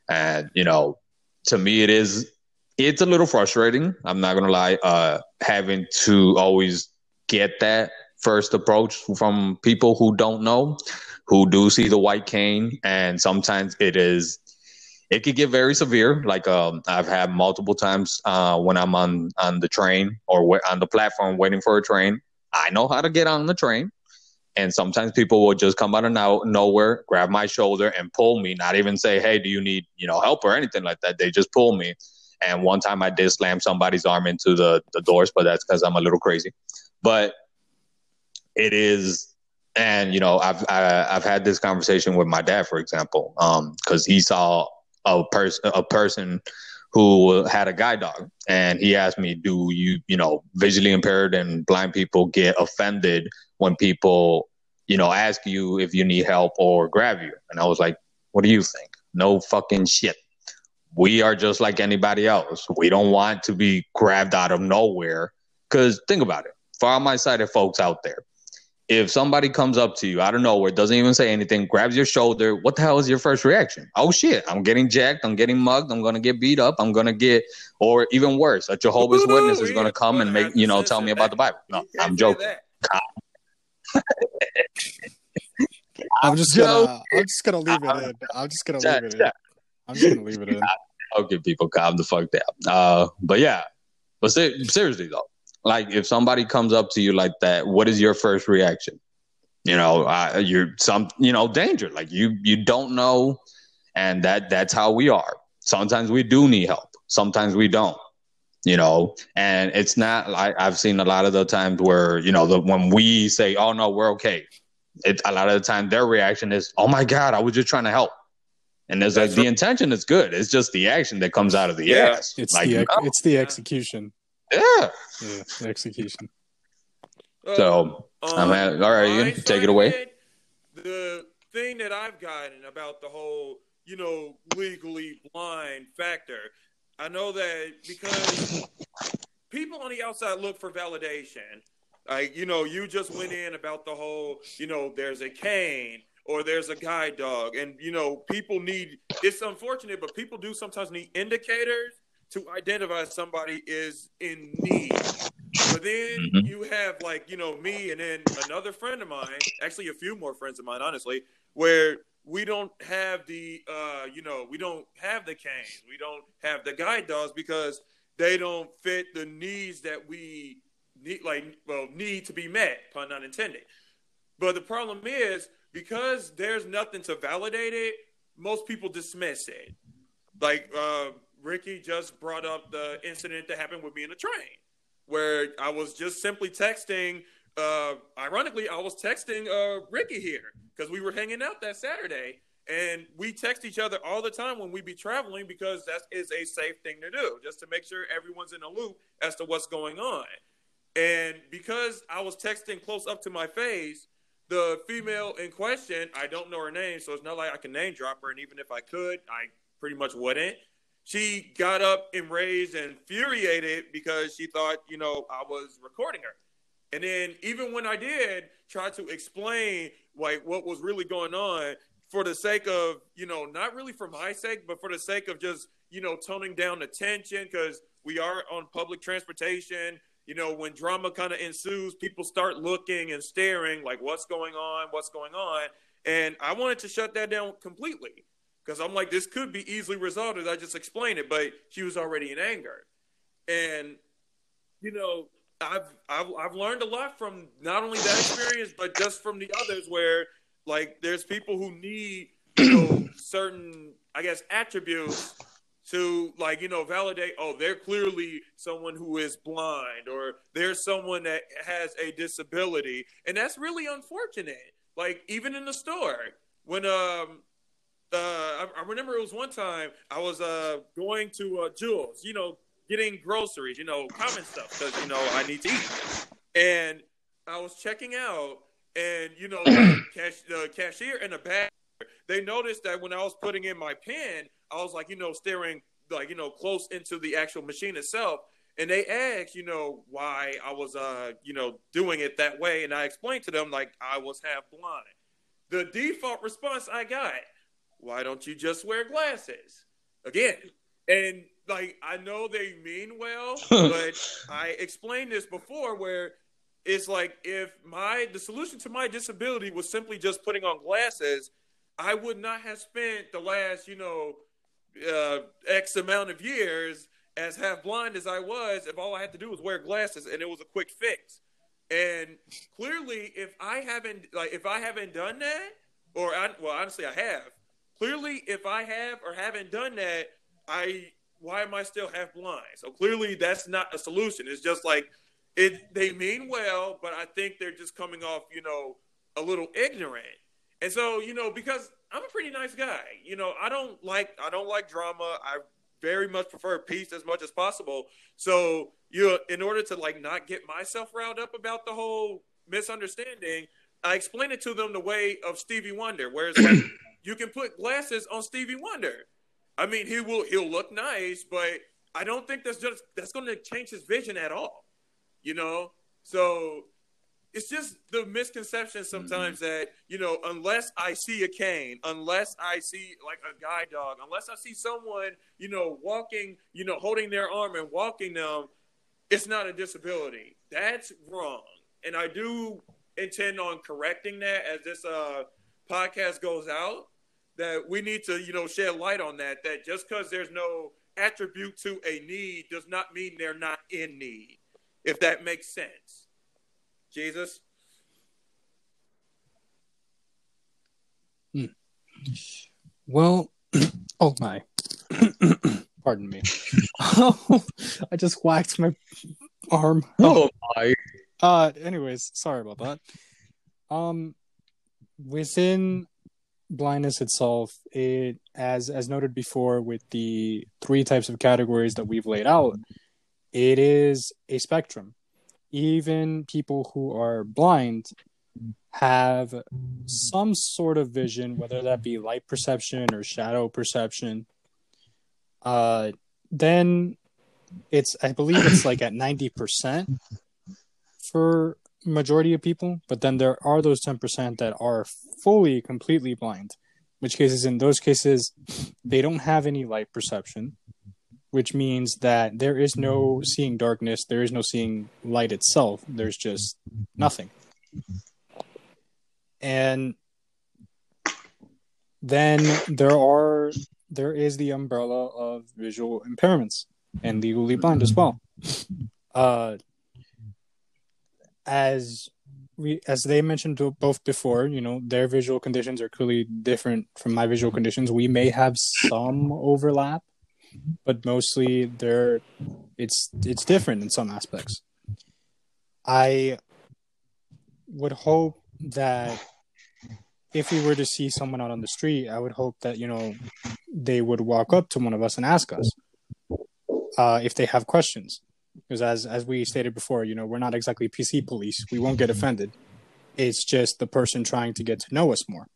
and you know, to me, it is it's a little frustrating. I'm not gonna lie, uh, having to always get that first approach from people who don't know who do see the white cane, and sometimes it is it could get very severe. Like um, I've had multiple times uh, when I'm on on the train or on the platform waiting for a train. I know how to get on the train, and sometimes people will just come out of now, nowhere, grab my shoulder, and pull me. Not even say, "Hey, do you need you know help or anything like that?" They just pull me. And one time I did slam somebody's arm into the the doors, but that's because I'm a little crazy. But it is and you know i've I, have i have had this conversation with my dad for example um because he saw a person a person who had a guide dog and he asked me do you you know visually impaired and blind people get offended when people you know ask you if you need help or grab you? And i was like what do you think? No fucking shit. We are just like anybody else. We don't want to be grabbed out of nowhere because think about it for all my sighted folks out there if somebody comes up to you out of nowhere, doesn't even say anything, grabs your shoulder, what the hell is your first reaction? Oh shit, I'm getting jacked, I'm getting mugged, I'm gonna get beat up, I'm gonna get, or even worse, a Jehovah's Witness is gonna come and make you know tell me about the Bible. No, I'm joking. [laughs] I'm just gonna, I'm just gonna leave it in. I'm just gonna leave it in. I'm just gonna leave it in. [laughs] Okay, people, calm the fuck down. Uh, but yeah, but seriously though, like if somebody comes up to you like that, what is your first reaction? You know, uh, you're some, you know, danger. Like you, you don't know, and that that's how we are. Sometimes we do need help. Sometimes we don't. You know, and it's not like I've seen a lot of the times where you know the when we say, "Oh no, we're okay," it's a lot of the time their reaction is, "Oh my god, I was just trying to help." And there's like the intention is good. It's just the action that comes out of the yeah. ass. It's like, the ex- it's the execution. Yeah. Yeah, execution. So um, I'm at, all right, Ian, take it away. The thing that I've gotten about the whole, you know, legally blind factor, I know that because people on the outside look for validation. Like, you know, you just went in about the whole, you know, there's a cane or there's a guide dog. And, you know, people need, it's unfortunate, but people do sometimes need indicators to identify somebody is in need. But then mm-hmm. you have like, you know, me and then another friend of mine, actually a few more friends of mine, honestly, where we don't have the uh, you know, we don't have the canes, we don't have the guide dogs because they don't fit the needs that we need like well need to be met, pun not intended. But the problem is because there's nothing to validate it, most people dismiss it. Like uh, Ricky just brought up the incident that happened with me in the train, where I was just simply texting. Uh, ironically, I was texting uh, Ricky here because we were hanging out that Saturday, and we text each other all the time when we be traveling because that is a safe thing to do, just to make sure everyone's in a loop as to what's going on. And because I was texting close up to my face, the female in question, I don't know her name, so it's not like I can name drop her. And even if I could, I pretty much wouldn't she got up enraged and infuriated because she thought, you know, I was recording her. And then even when I did try to explain like what was really going on for the sake of, you know, not really for my sake, but for the sake of just, you know, toning down the tension because we are on public transportation. You know, when drama kind of ensues, people start looking and staring like what's going on, what's going on. And I wanted to shut that down completely because I'm like, this could be easily resolved as I just explained it, but she was already in anger. And you know, I've, I've I've learned a lot from not only that experience, but just from the others where like there's people who need you know certain I guess attributes to like you know validate oh they're clearly someone who is blind or there's someone that has a disability and that's really unfortunate like even in the store when um uh I, I remember it was one time I was uh going to uh Jewel's you know getting groceries you know common stuff because you know I need to eat and I was checking out and you know the, [clears throat] cash, the cashier and the bag they noticed that when I was putting in my pin I was like, you know, staring like, you know, close into the actual machine itself. And they asked, you know, why I was, uh, you know, doing it that way. And I explained to them like I was half blind. The default response I got, why don't you just wear glasses? Again. And like, I know they mean well, [laughs] but I explained this before where it's like if my the solution to my disability was simply just putting on glasses, I would not have spent the last, you know, uh, X amount of years as half blind as I was if all I had to do was wear glasses and it was a quick fix. And clearly, if I haven't like if I haven't done that, or I, well, honestly, I have. Clearly, if I have or haven't done that, I why am I still half blind? So clearly, that's not a solution. It's just like it. They mean well, but I think they're just coming off, you know, a little ignorant. And so, you know, because I'm a pretty nice guy. You know, I don't like I don't like drama. I very much prefer peace as much as possible. So, you know, in order to like not get myself riled up about the whole misunderstanding, I explain it to them the way of Stevie Wonder, whereas like [clears throat] you can put glasses on Stevie Wonder. I mean, he will he'll look nice, but I don't think that's just that's going to change his vision at all. You know, so it's just the misconception sometimes mm-hmm. that you know unless i see a cane unless i see like a guide dog unless i see someone you know walking you know holding their arm and walking them it's not a disability that's wrong and i do intend on correcting that as this uh podcast goes out that we need to you know shed light on that that just because there's no attribute to a need does not mean they're not in need if that makes sense Jesus? Hmm. Well, [clears throat] oh my. [clears throat] Pardon me. Oh, [laughs] I just whacked my arm. Oh my. Uh anyways, sorry about that. Um within blindness itself, it as as noted before with the three types of categories that we've laid out, it is a spectrum even people who are blind have some sort of vision, whether that be light perception or shadow perception. Uh, then it's I believe it's like at ninety percent for majority of people, but then there are those ten percent that are fully completely blind. Which cases in those cases [sniffs] they don't have any light perception which means that there is no seeing darkness, there is no seeing light itself, there's just nothing. And then there are there is the umbrella of visual impairments and legally blind as well. Uh, as we as they mentioned both before, you know, their visual conditions are clearly different from my visual conditions. We may have some overlap but mostly they're it's it's different in some aspects. I would hope that if we were to see someone out on the street, I would hope that you know they would walk up to one of us and ask us uh, if they have questions. Because as as we stated before, you know we're not exactly PC police. We won't get offended. It's just the person trying to get to know us more.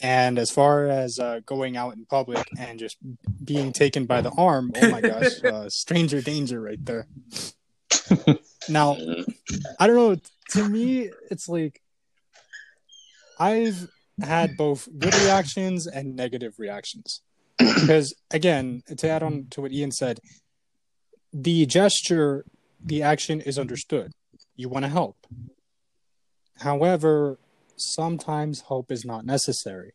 And as far as uh, going out in public and just being taken by the arm, oh my gosh, [laughs] uh, stranger danger right there. now, I don't know. To me, it's like I've had both good reactions and negative reactions. Because again, to add on to what Ian said, the gesture, the action is understood. You want to help. However, sometimes hope is not necessary.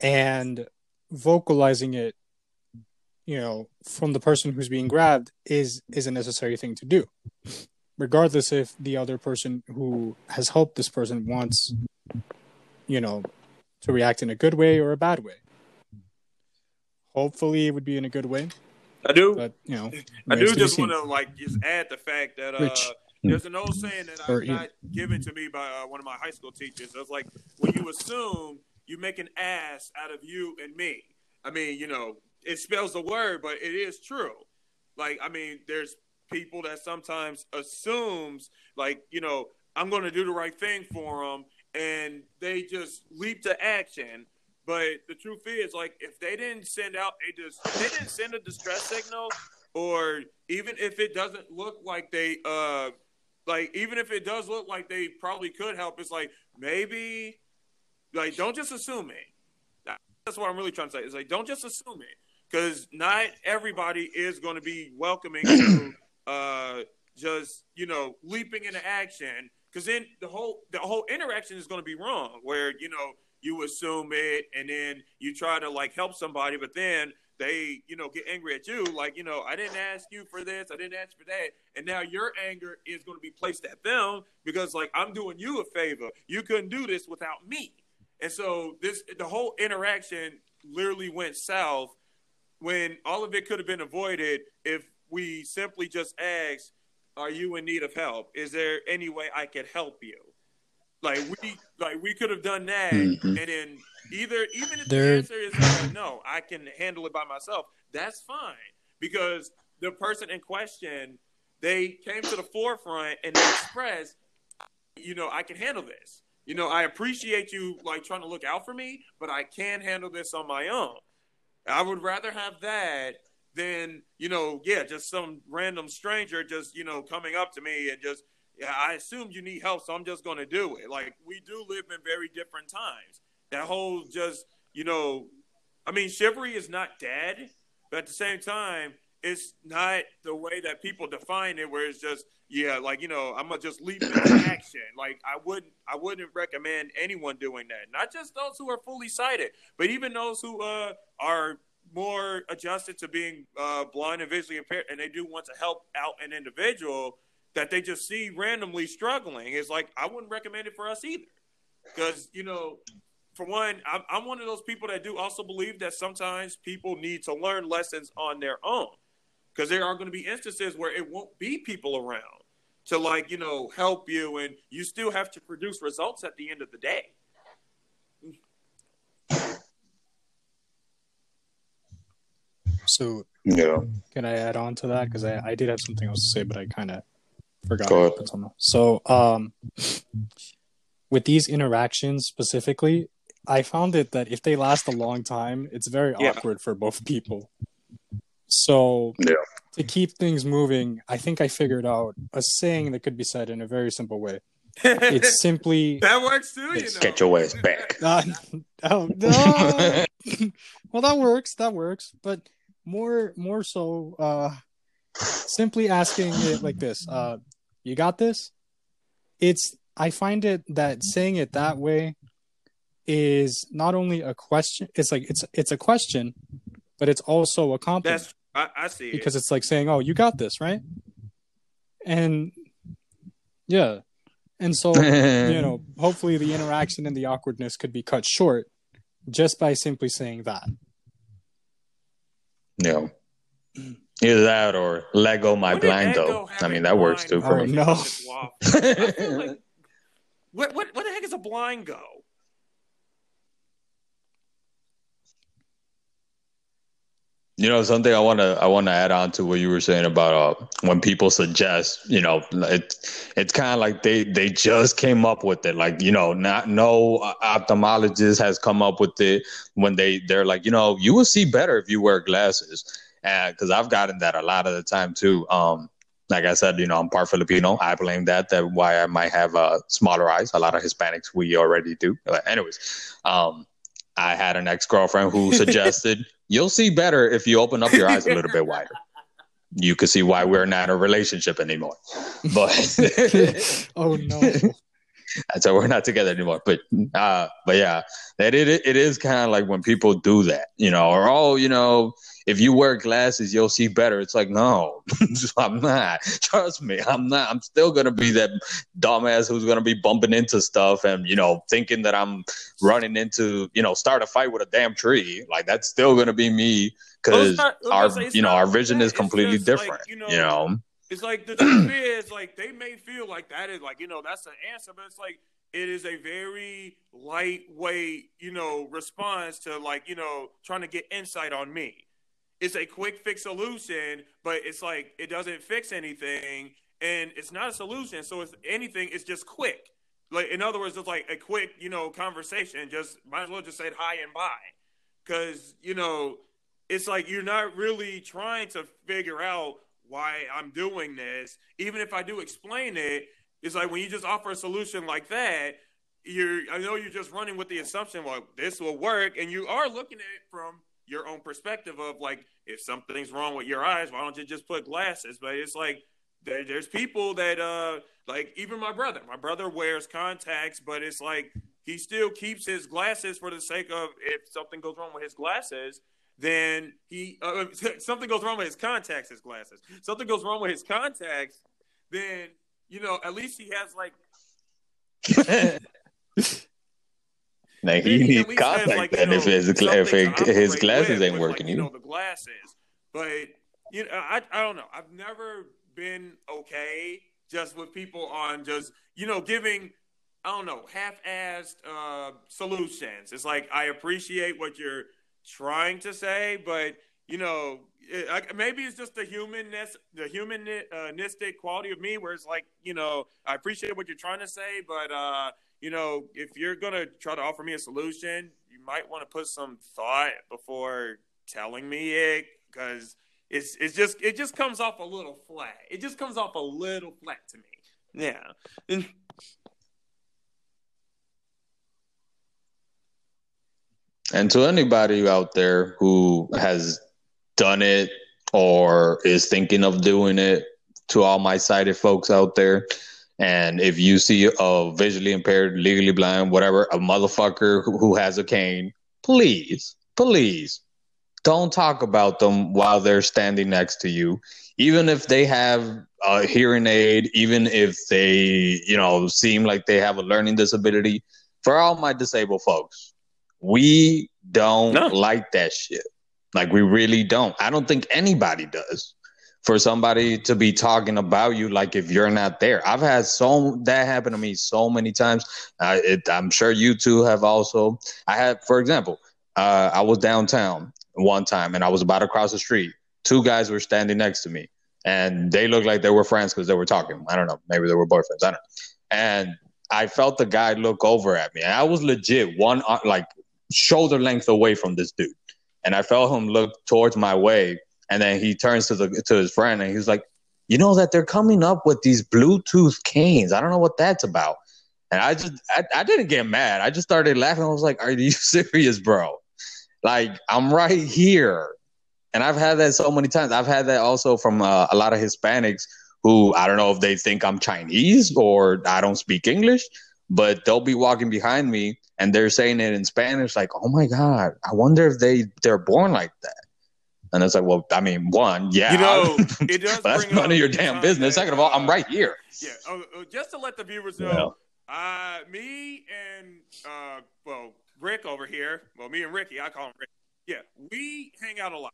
And vocalizing it you know, from the person who's being grabbed is is a necessary thing to do, regardless if the other person who has helped this person wants, you know, to react in a good way or a bad way. Hopefully, it would be in a good way. I do. But you know, I do remains to be just want to like just add the fact that uh, there's an old saying that I Or got given to me by uh, one of my high school teachers. It was like when you assume you make an ass out of you and me. I mean, you know, it spells the word, but it is true. Like, I mean, there's people that sometimes assumes like, you know, I'm going to do the right thing for them, and they just leap to action. But the truth is, like, if they didn't send out a dis- they didn't send a distress signal, or even if it doesn't look like they, uh, like, even if it does look like they probably could help, it's like maybe, like, don't just assume it. That's what I'm really trying to say. Is like, don't just assume it, because not everybody is going to be welcoming to, [clears throat] uh, just you know, leaping into action. Because then the whole the whole interaction is going to be wrong. Where you know you assume it and then you try to like help somebody, but then they, you know, get angry at you. Like, you know, I didn't ask you for this, I didn't ask for that. And now your anger is going to be placed at them because, like, I'm doing you a favor. You couldn't do this without me. And so this, the whole interaction literally went south when all of it could have been avoided if we simply just asked, Are you in need of help? Is there any way I could help you? Like we like we could have done that, Mhm. and then either even if There- the answer is uh, no, I can handle it by myself. That's fine because the person in question they came to the forefront and they expressed, you know, I can handle this. You know, I appreciate you like trying to look out for me, but I can handle this on my own. I would rather have that than you know, yeah, just some random stranger just you know coming up to me and just yeah, I assume you need help, so I'm just going to do it. Like we do live in very different times. That whole just you know, I mean, chivalry is not dead, but at the same time, it's not the way that people define it, where it's just yeah, like you know, I'm gonna just leap into [coughs] action. Like I wouldn't, I wouldn't recommend anyone doing that. Not just those who are fully sighted, but even those who uh, are more adjusted to being uh, blind and visually impaired, and they do want to help out an individual that they just see randomly struggling. is like I wouldn't recommend it for us either, because you know, for one, I'm, I'm one of those people that do also believe that sometimes people need to learn lessons on their own, because there are going to be instances where it won't be people around to like you know help you, and you still have to produce results at the end of the day. So Yeah. can I add on to that? Because I, I did have something else to say, but I kind of forgot. Go ahead. So um, with these interactions specifically, I found it that if they last a long time, it's very Yeah. awkward for both people. So Yeah. to keep things moving, I think I figured out a saying that could be said in a very simple way. It's [laughs] simply that works too, you know. Get your ass back. [laughs] uh, [laughs] oh, no. well, that works. That works. But more, more so, uh, simply asking it like this: uh, "You got this?" It's. I find it that saying it that way is not only a question. It's like it's it's a question, but it's also a compliment That's I, I see it. because it's like saying, "Oh, you got this, right?" And yeah, and so you know, [laughs] hopefully the interaction and the awkwardness could be cut short just by simply saying that. Yeah. [clears throat] Either that or Lego my When did blind Eggo though. have mean that works too for Oh, me. no. of his waffle? I feel like [laughs] what what what the heck is a blind go? You know something I want to I want to add on to what you were saying about uh, when people suggest, you know, it it's kind of like they they just came up with it. Like you know, not no ophthalmologist has come up with it when they they're like, you know, you will see better if you wear glasses. Because I've gotten that a lot of the time too. Um, like I said, you know, I'm part Filipino. I blame that that why I might have uh, smaller eyes. A lot of Hispanics we already do. But anyways, um, I had an ex girlfriend who [laughs] suggested you'll see better if you open up your eyes a little bit wider. You can see why we're not in a relationship anymore. But [laughs] oh no. [laughs] so we're not together anymore. But uh, but yeah, that it it is kind of like when people do that, you know, or oh, you know, if you wear glasses, you'll see better. It's like no, [laughs] I'm not. Trust me, I'm not. I'm still gonna be that dumbass who's gonna be bumping into stuff and you know thinking that I'm running into you know start a fight with a damn tree. Like that's still gonna be me because our you know our vision is completely different. Like, you know. You know? It's like the [clears throat] truth is, like they may feel like that is like you know that's the answer, but it's like it is a very lightweight you know response to like you know trying to get insight on me. It's a quick fix solution, but it's like it doesn't fix anything, and it's not a solution. So if anything, it's just quick. Like in other words, it's like a quick you know conversation. Just might as well just say hi and bye, because you know it's like you're not really trying to figure out why I'm doing this. Even if I do explain it, it's like when you just offer a solution like that, you're I know you're just running with the assumption, well, this will work, and you are looking at it from your own perspective of like, if something's wrong with your eyes, why don't you just put glasses? But it's like there, there's people that uh like even my brother. My brother wears contacts, but it's like he still keeps his glasses for the sake of if something goes wrong with his glasses, then he uh, [laughs] something goes wrong with his contacts, his glasses. Something goes wrong with his contacts, then you know at least he has like. [laughs] [laughs] now he needs contact like, then if his if his glasses ain't working, like, you know the glasses. But you know, I I don't know. I've never been okay just with people on just you know giving I don't know half-assed uh, solutions. It's like I appreciate what you're trying to say, but you know, it, maybe it's just the humanness, the humanistic quality of me, where it's like, you know, I appreciate what you're trying to say, but uh, you know, if you're gonna try to offer me a solution, you might want to put some thought before telling me it, because it's it's just it just comes off a little flat. It just comes off a little flat to me. Yeah. And to anybody out there who has done it or is thinking of doing it, to all my sighted folks out there, and if you see a visually impaired, legally blind, whatever, a motherfucker who has a cane, please, please don't talk about them while they're standing next to you. Even if they have a hearing aid, even if they, you know, seem like they have a learning disability, for all my disabled folks, we don't no. like that shit. Like we really don't. I don't think anybody does. For somebody to be talking about you like if you're not there, I've had so that happen to me so many times. Uh, it, I'm sure you two have also. I had, for example, uh, I was downtown one time and I was about to cross the street. Two guys were standing next to me, and they looked like they were friends because they were talking. I don't know, maybe they were boyfriends. I don't know. And I felt the guy look over at me, and I was legit one uh, like shoulder length away from this dude. And I felt him look towards my way. And then he turns to the to his friend and he's like, you know that they're coming up with these Bluetooth canes. I don't know what that's about. And I just I, I didn't get mad. I just started laughing. I was like, Are you [laughs] serious, bro? Like, I'm right here. And I've had that so many times. I've had that also from uh, a lot of Hispanics who I don't know if they think I'm Chinese or I don't speak English, but they'll be walking behind me and they're saying it in Spanish, like, "Oh my god, I wonder if they they're born like that." And it's like, well, I mean, one, yeah, you know, [laughs] it does. that's none of your damn business. Second of all, I'm right here. Yeah, uh, uh, just to let the viewers know, uh, me and uh, well, Rick over here, well, me and Ricky, I call him Rick. Yeah, we hang out a lot.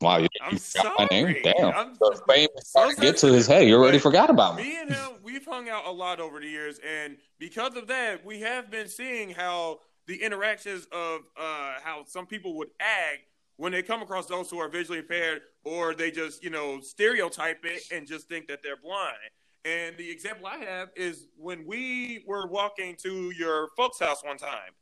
Wow, you, I'm sorry. my name. Damn, I'm, the fame so to get to his head. You already forgot about me. Me and him, we've hung out a lot over the years, and because of that, we have been seeing how the interactions of uh, how some people would act when they come across those who are visually impaired, or they just you know stereotype it and just think that they're blind. And the example I have is when we were walking to your folks' house one time,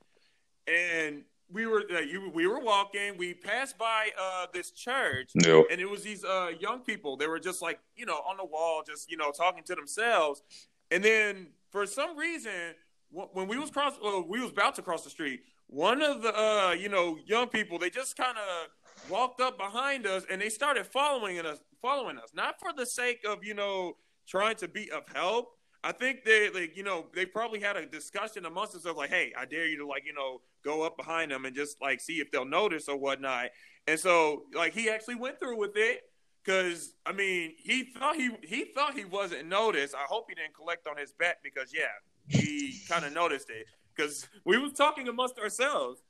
and we were uh, you, we were walking. We passed by uh, this church, and it was these uh, young people. They were just like you know on the wall, just you know talking to themselves. And then for some reason, when we was cross, well, we was about to cross the street. One of the uh, you know young people, they just kind of walked up behind us, and they started following us, following us, not for the sake of you know trying to be of help. I think they like you know they probably had a discussion amongst themselves like, hey, I dare you to like you know go up behind them and just like see if they'll notice or whatnot. And so like he actually went through with it because I mean he thought he he thought he wasn't noticed. I hope he didn't collect on his bet because yeah, he kind of noticed it because we was talking amongst ourselves.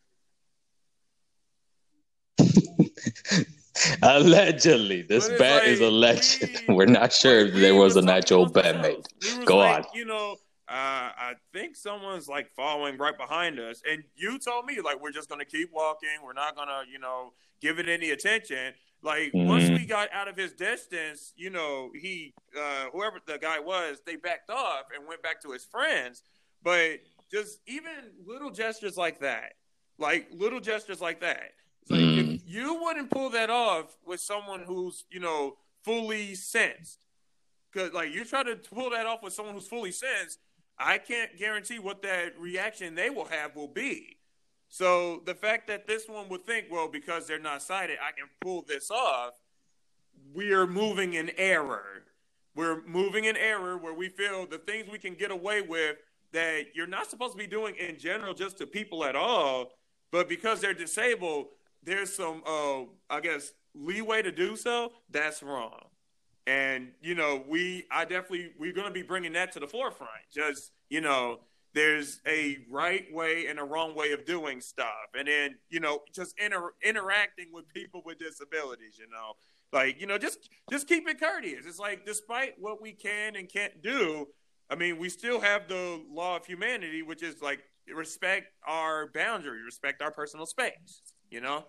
[laughs] Allegedly, this bet like, is alleged. we- [laughs] We're not sure if there was was an talking actual bet made. We Go like, on. You know, uh, I think someone's like following right behind us, and you told me like we're just gonna keep walking. We're not gonna, you know, give it any attention. Like once Mhm. we got out of his distance, you know, he, uh, whoever the guy was, they backed off and went back to his friends. But just even little gestures like that, like little gestures like that. It's like Mm. if you wouldn't pull that off with someone who's, you know, fully sensed. Cause like you try to pull that off with someone who's fully sensed, I can't guarantee what that reaction they will have will be. So the fact that this one would think, well, because they're not sighted, I can pull this off. We are moving in error. We're moving in error where we feel the things we can get away with that you're not supposed to be doing in general just to people at all, but because they're disabled, there's some uh I guess leeway to do so. That's wrong. And you know, we I definitely we're going to be bringing that to the forefront. Just, you know, there's a right way and a wrong way of doing stuff. And then, you know, just inter- interacting with people with disabilities, you know. Like, you know, just just keep it courteous. It's like despite what we can and can't do, I mean, we still have the law of humanity, which is like respect our boundary, respect our personal space, you know?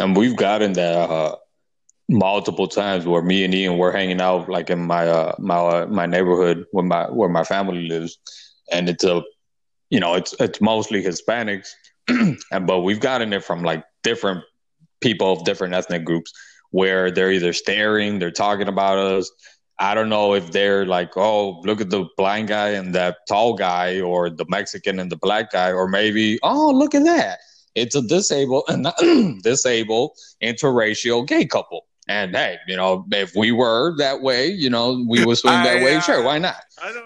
And we've gotten that uh, multiple times where me and Ian were hanging out like in my uh, my uh, my neighborhood where my where my family lives, and it's a you know it's it's mostly Hispanics, [clears throat] and but we've gotten it from like different people of different ethnic groups where they're either staring, they're talking about us. I don't know if they're like, oh, look at the blind guy and that tall guy, or the Mexican and the black guy, or maybe, oh, look at that. It's a disabled and [clears throat] disabled interracial gay couple. And hey, you know, if we were that way, you know, we would swing that I, way. uh, Sure, why not?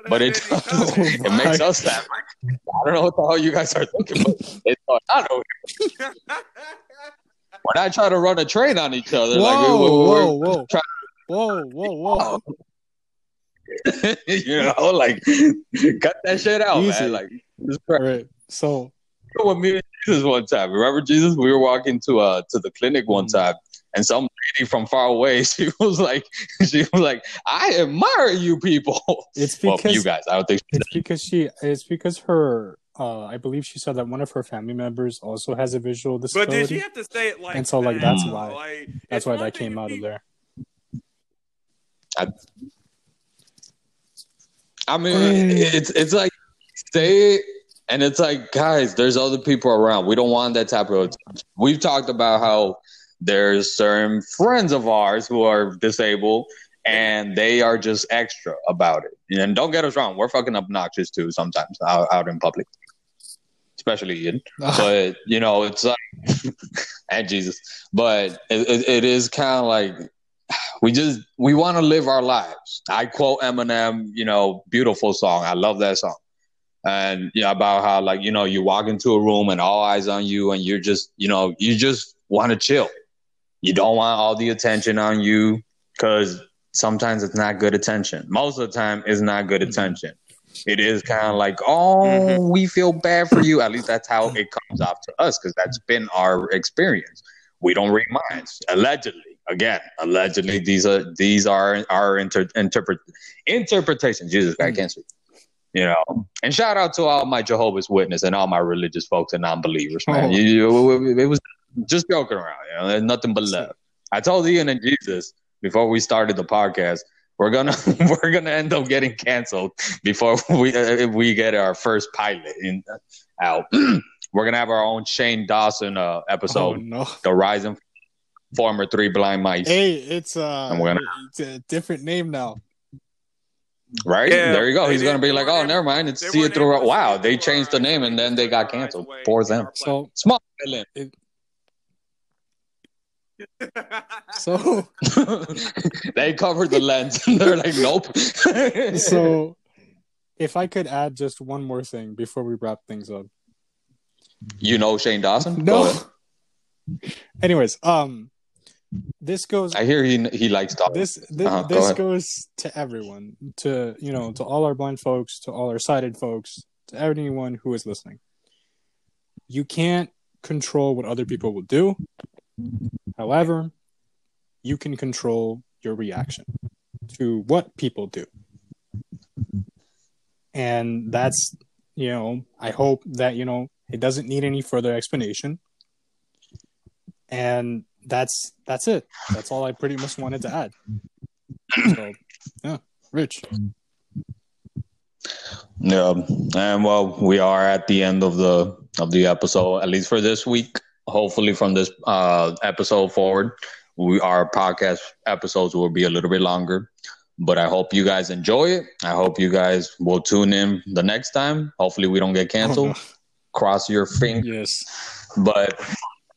But it any [laughs] it makes us that. I don't know what the hell you guys are thinking, but it's going on over here. We're not trying to run a train on each other. Whoa, like we- whoa, we're- whoa, try- whoa, whoa, whoa. [laughs] you know, like cut that shit out, Easy. man. Like it's All crazy. right. So with me and Jesus one time. Remember Jesus? We were walking to uh to the clinic one Mm. time, and some lady from far away, [laughs] she was like, she was like, I admire you people. [laughs] it's well, because you guys. I don't think. it's because she it's because her uh I believe she said that one of her family members also has a visual disability. But disability. did she have to say it like And so, like, that's why- Like, That's why that came if out of you- there. I mean, [sighs] it's it's like say it, and it's like guys, there's other people around. We don't want that type of. attention. We've talked about how there's certain friends of ours who are disabled. And they are just extra about it. And don't get us wrong, we're fucking obnoxious too sometimes out, out in public, especially Ian. [laughs] but you know it's like [laughs] and jesus but it, it, it is kind of like we just we want to live our lives i quote eminem you know beautiful song i love that song and you know about how like you know you walk into a room and all eyes on you and you're just you know you just want to chill you don't want all the attention on you because sometimes it's not good attention most of the time it's not good Mhm. attention it is kind of like, oh, Mhm. we feel bad for you. At least that's how it comes off to us because that's been our experience. We don't read minds. Allegedly, again, allegedly, these are these are our inter- interpret interpretations. Jesus, I can't speak. You know, and shout out to all my Jehovah's Witness and all my religious folks and non-believers, man. Oh. You, you- it was just joking around. You know, there's nothing but love. I told Ian and Jesus before we started the podcast we're gonna [laughs] we're gonna end up getting canceled before we uh, if we get our first pilot in out. [clears throat] we're gonna have our own Shane Dawson uh, oh episode, no. the rising former three blind mice. Hey, it's uh gonna- it's a different name now. Right Yeah, there you go. He's gonna be like, oh, never mind. It's see it weren't through. able Wow, they changed the name and then they they got turned our eyes canceled. away Poor them. So Small villain. it, So [laughs] they covered the lens. [laughs] They're like, nope. [laughs] so if I could add just one more thing before we wrap things up. you know Shane Dawson? No. Anyways, um this goes I hear he he likes Dawson. this this, Uh-huh, this ahead. goes to everyone to you know to all our blind folks to all our sighted folks to anyone who is listening you can't control what other people will do however you can control your reaction to what people do. And that's you know i hope that you know it doesn't need any further explanation. And that's that's it. That's all i pretty much wanted to add. So yeah rich. Yeah, and well, we are at the end of the of the episode, at least for this week. Hopefully, from this uh, episode forward, we our podcast episodes will be a little bit longer. But I hope you guys enjoy it. I hope you guys will tune in the next time. Hopefully, we don't get canceled. [laughs] Cross your fingers. yes But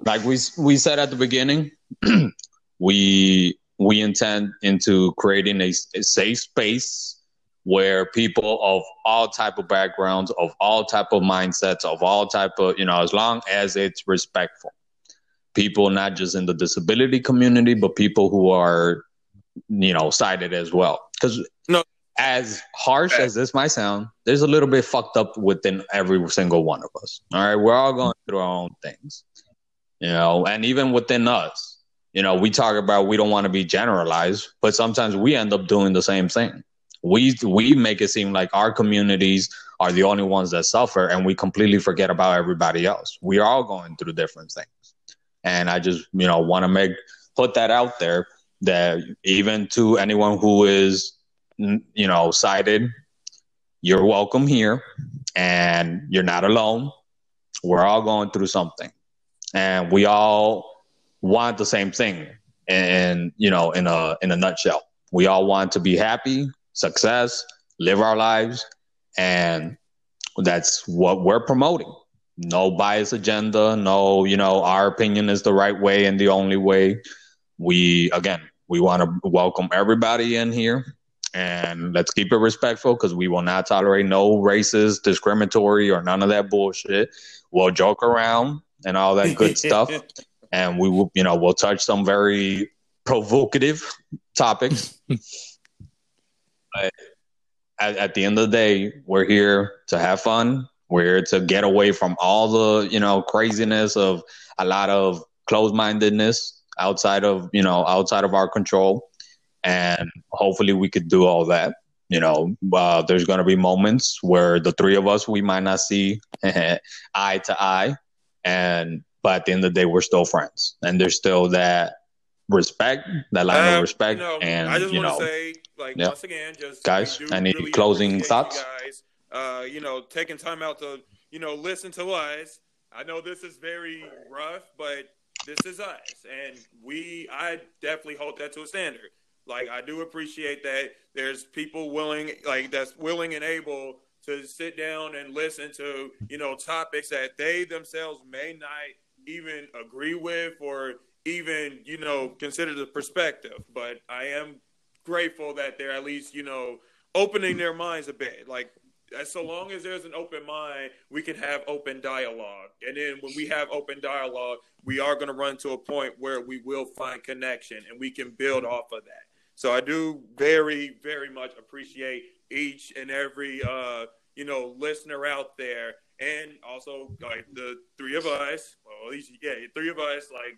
like we we said at the beginning, [clears throat] we we intend into creating a, a safe space where people of all type of backgrounds, of all type of mindsets, of all type of you know, as long as it's respectful, people not just in the disability community, but people who are you know sighted as well. Because No. as harsh as this might sound, there's a little bit fucked up within every single one of us. All right, we're all going through our own things, you know, and even within us, you know, we talk about we don't want to be generalized, but sometimes we end up doing the same thing. We we make it seem like our communities are the only ones that suffer, and we completely forget about everybody else. We are all going through different things, and I just you know want to make put that out there that even to anyone who is you know sighted, you're welcome here, and you're not alone. We're all going through something, and we all want the same thing. And you know, in a in a nutshell, we all want to be happy, success, live our lives, and that's what we're promoting. No bias agenda, no, you know, our opinion is the right way and the only way. We again, we want to welcome everybody in here and let's keep it respectful because we will not tolerate no racist, discriminatory, or none of that bullshit. We'll joke around and all that good [laughs] stuff, and we will, you know, we'll touch some very provocative topics. [laughs] but at, at the end of the day, we're here to have fun. We're here to get away from all the, you know, craziness of a lot of closed-mindedness outside of, you know, outside of our control. And hopefully we could do all that you know. Uh, there's going to be moments where the three of us we might not see [laughs] eye to eye. And but at the end of the day we're still friends. And there's still that respect that line Uh, of respect you know, and I just you want know. to say, like, yeah. once again, just Guys, any really closing thoughts? You guys, uh, you know, taking time out to, you know, listen to us. I know this is very rough, but this is us, and we, I definitely hold that to a standard. Like, I do appreciate that there's people willing, like, that's willing and able to sit down and listen to, you know, topics that they themselves may not even agree with or even, you know, consider the perspective. But I am grateful that they're at least, you know, opening their minds a bit. Like, as so long as there's an open mind, we can have open dialogue. And then when we have open dialogue, we are going to run to a point where we will find connection and we can build off of that. So I do very, very much appreciate each and every, uh, you know, listener out there. And also, like the three of us, well, at least, yeah, three of us, like,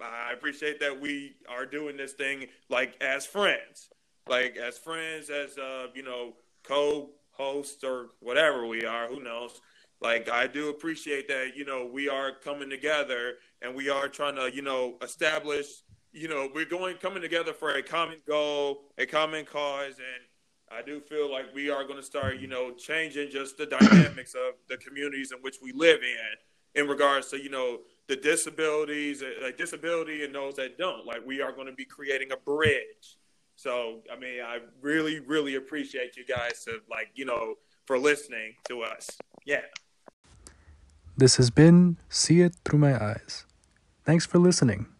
I appreciate that we are doing this thing like as friends, like as friends, as uh, you know, co-hosts or whatever we are. Who knows? Like I do appreciate that you know we are coming together and we are trying to you know establish you know we're going coming together for a common goal, a common cause, and I do feel like we are going to start you know changing just the dynamics of the communities in which we live in in regards to you know the disabilities, uh, like disability, and those that don't. Like we are going to be creating a bridge. So I mean, I really, really appreciate you guys to like you know for listening to us. Yeah. This has been See It Through My Eyes. Thanks for listening.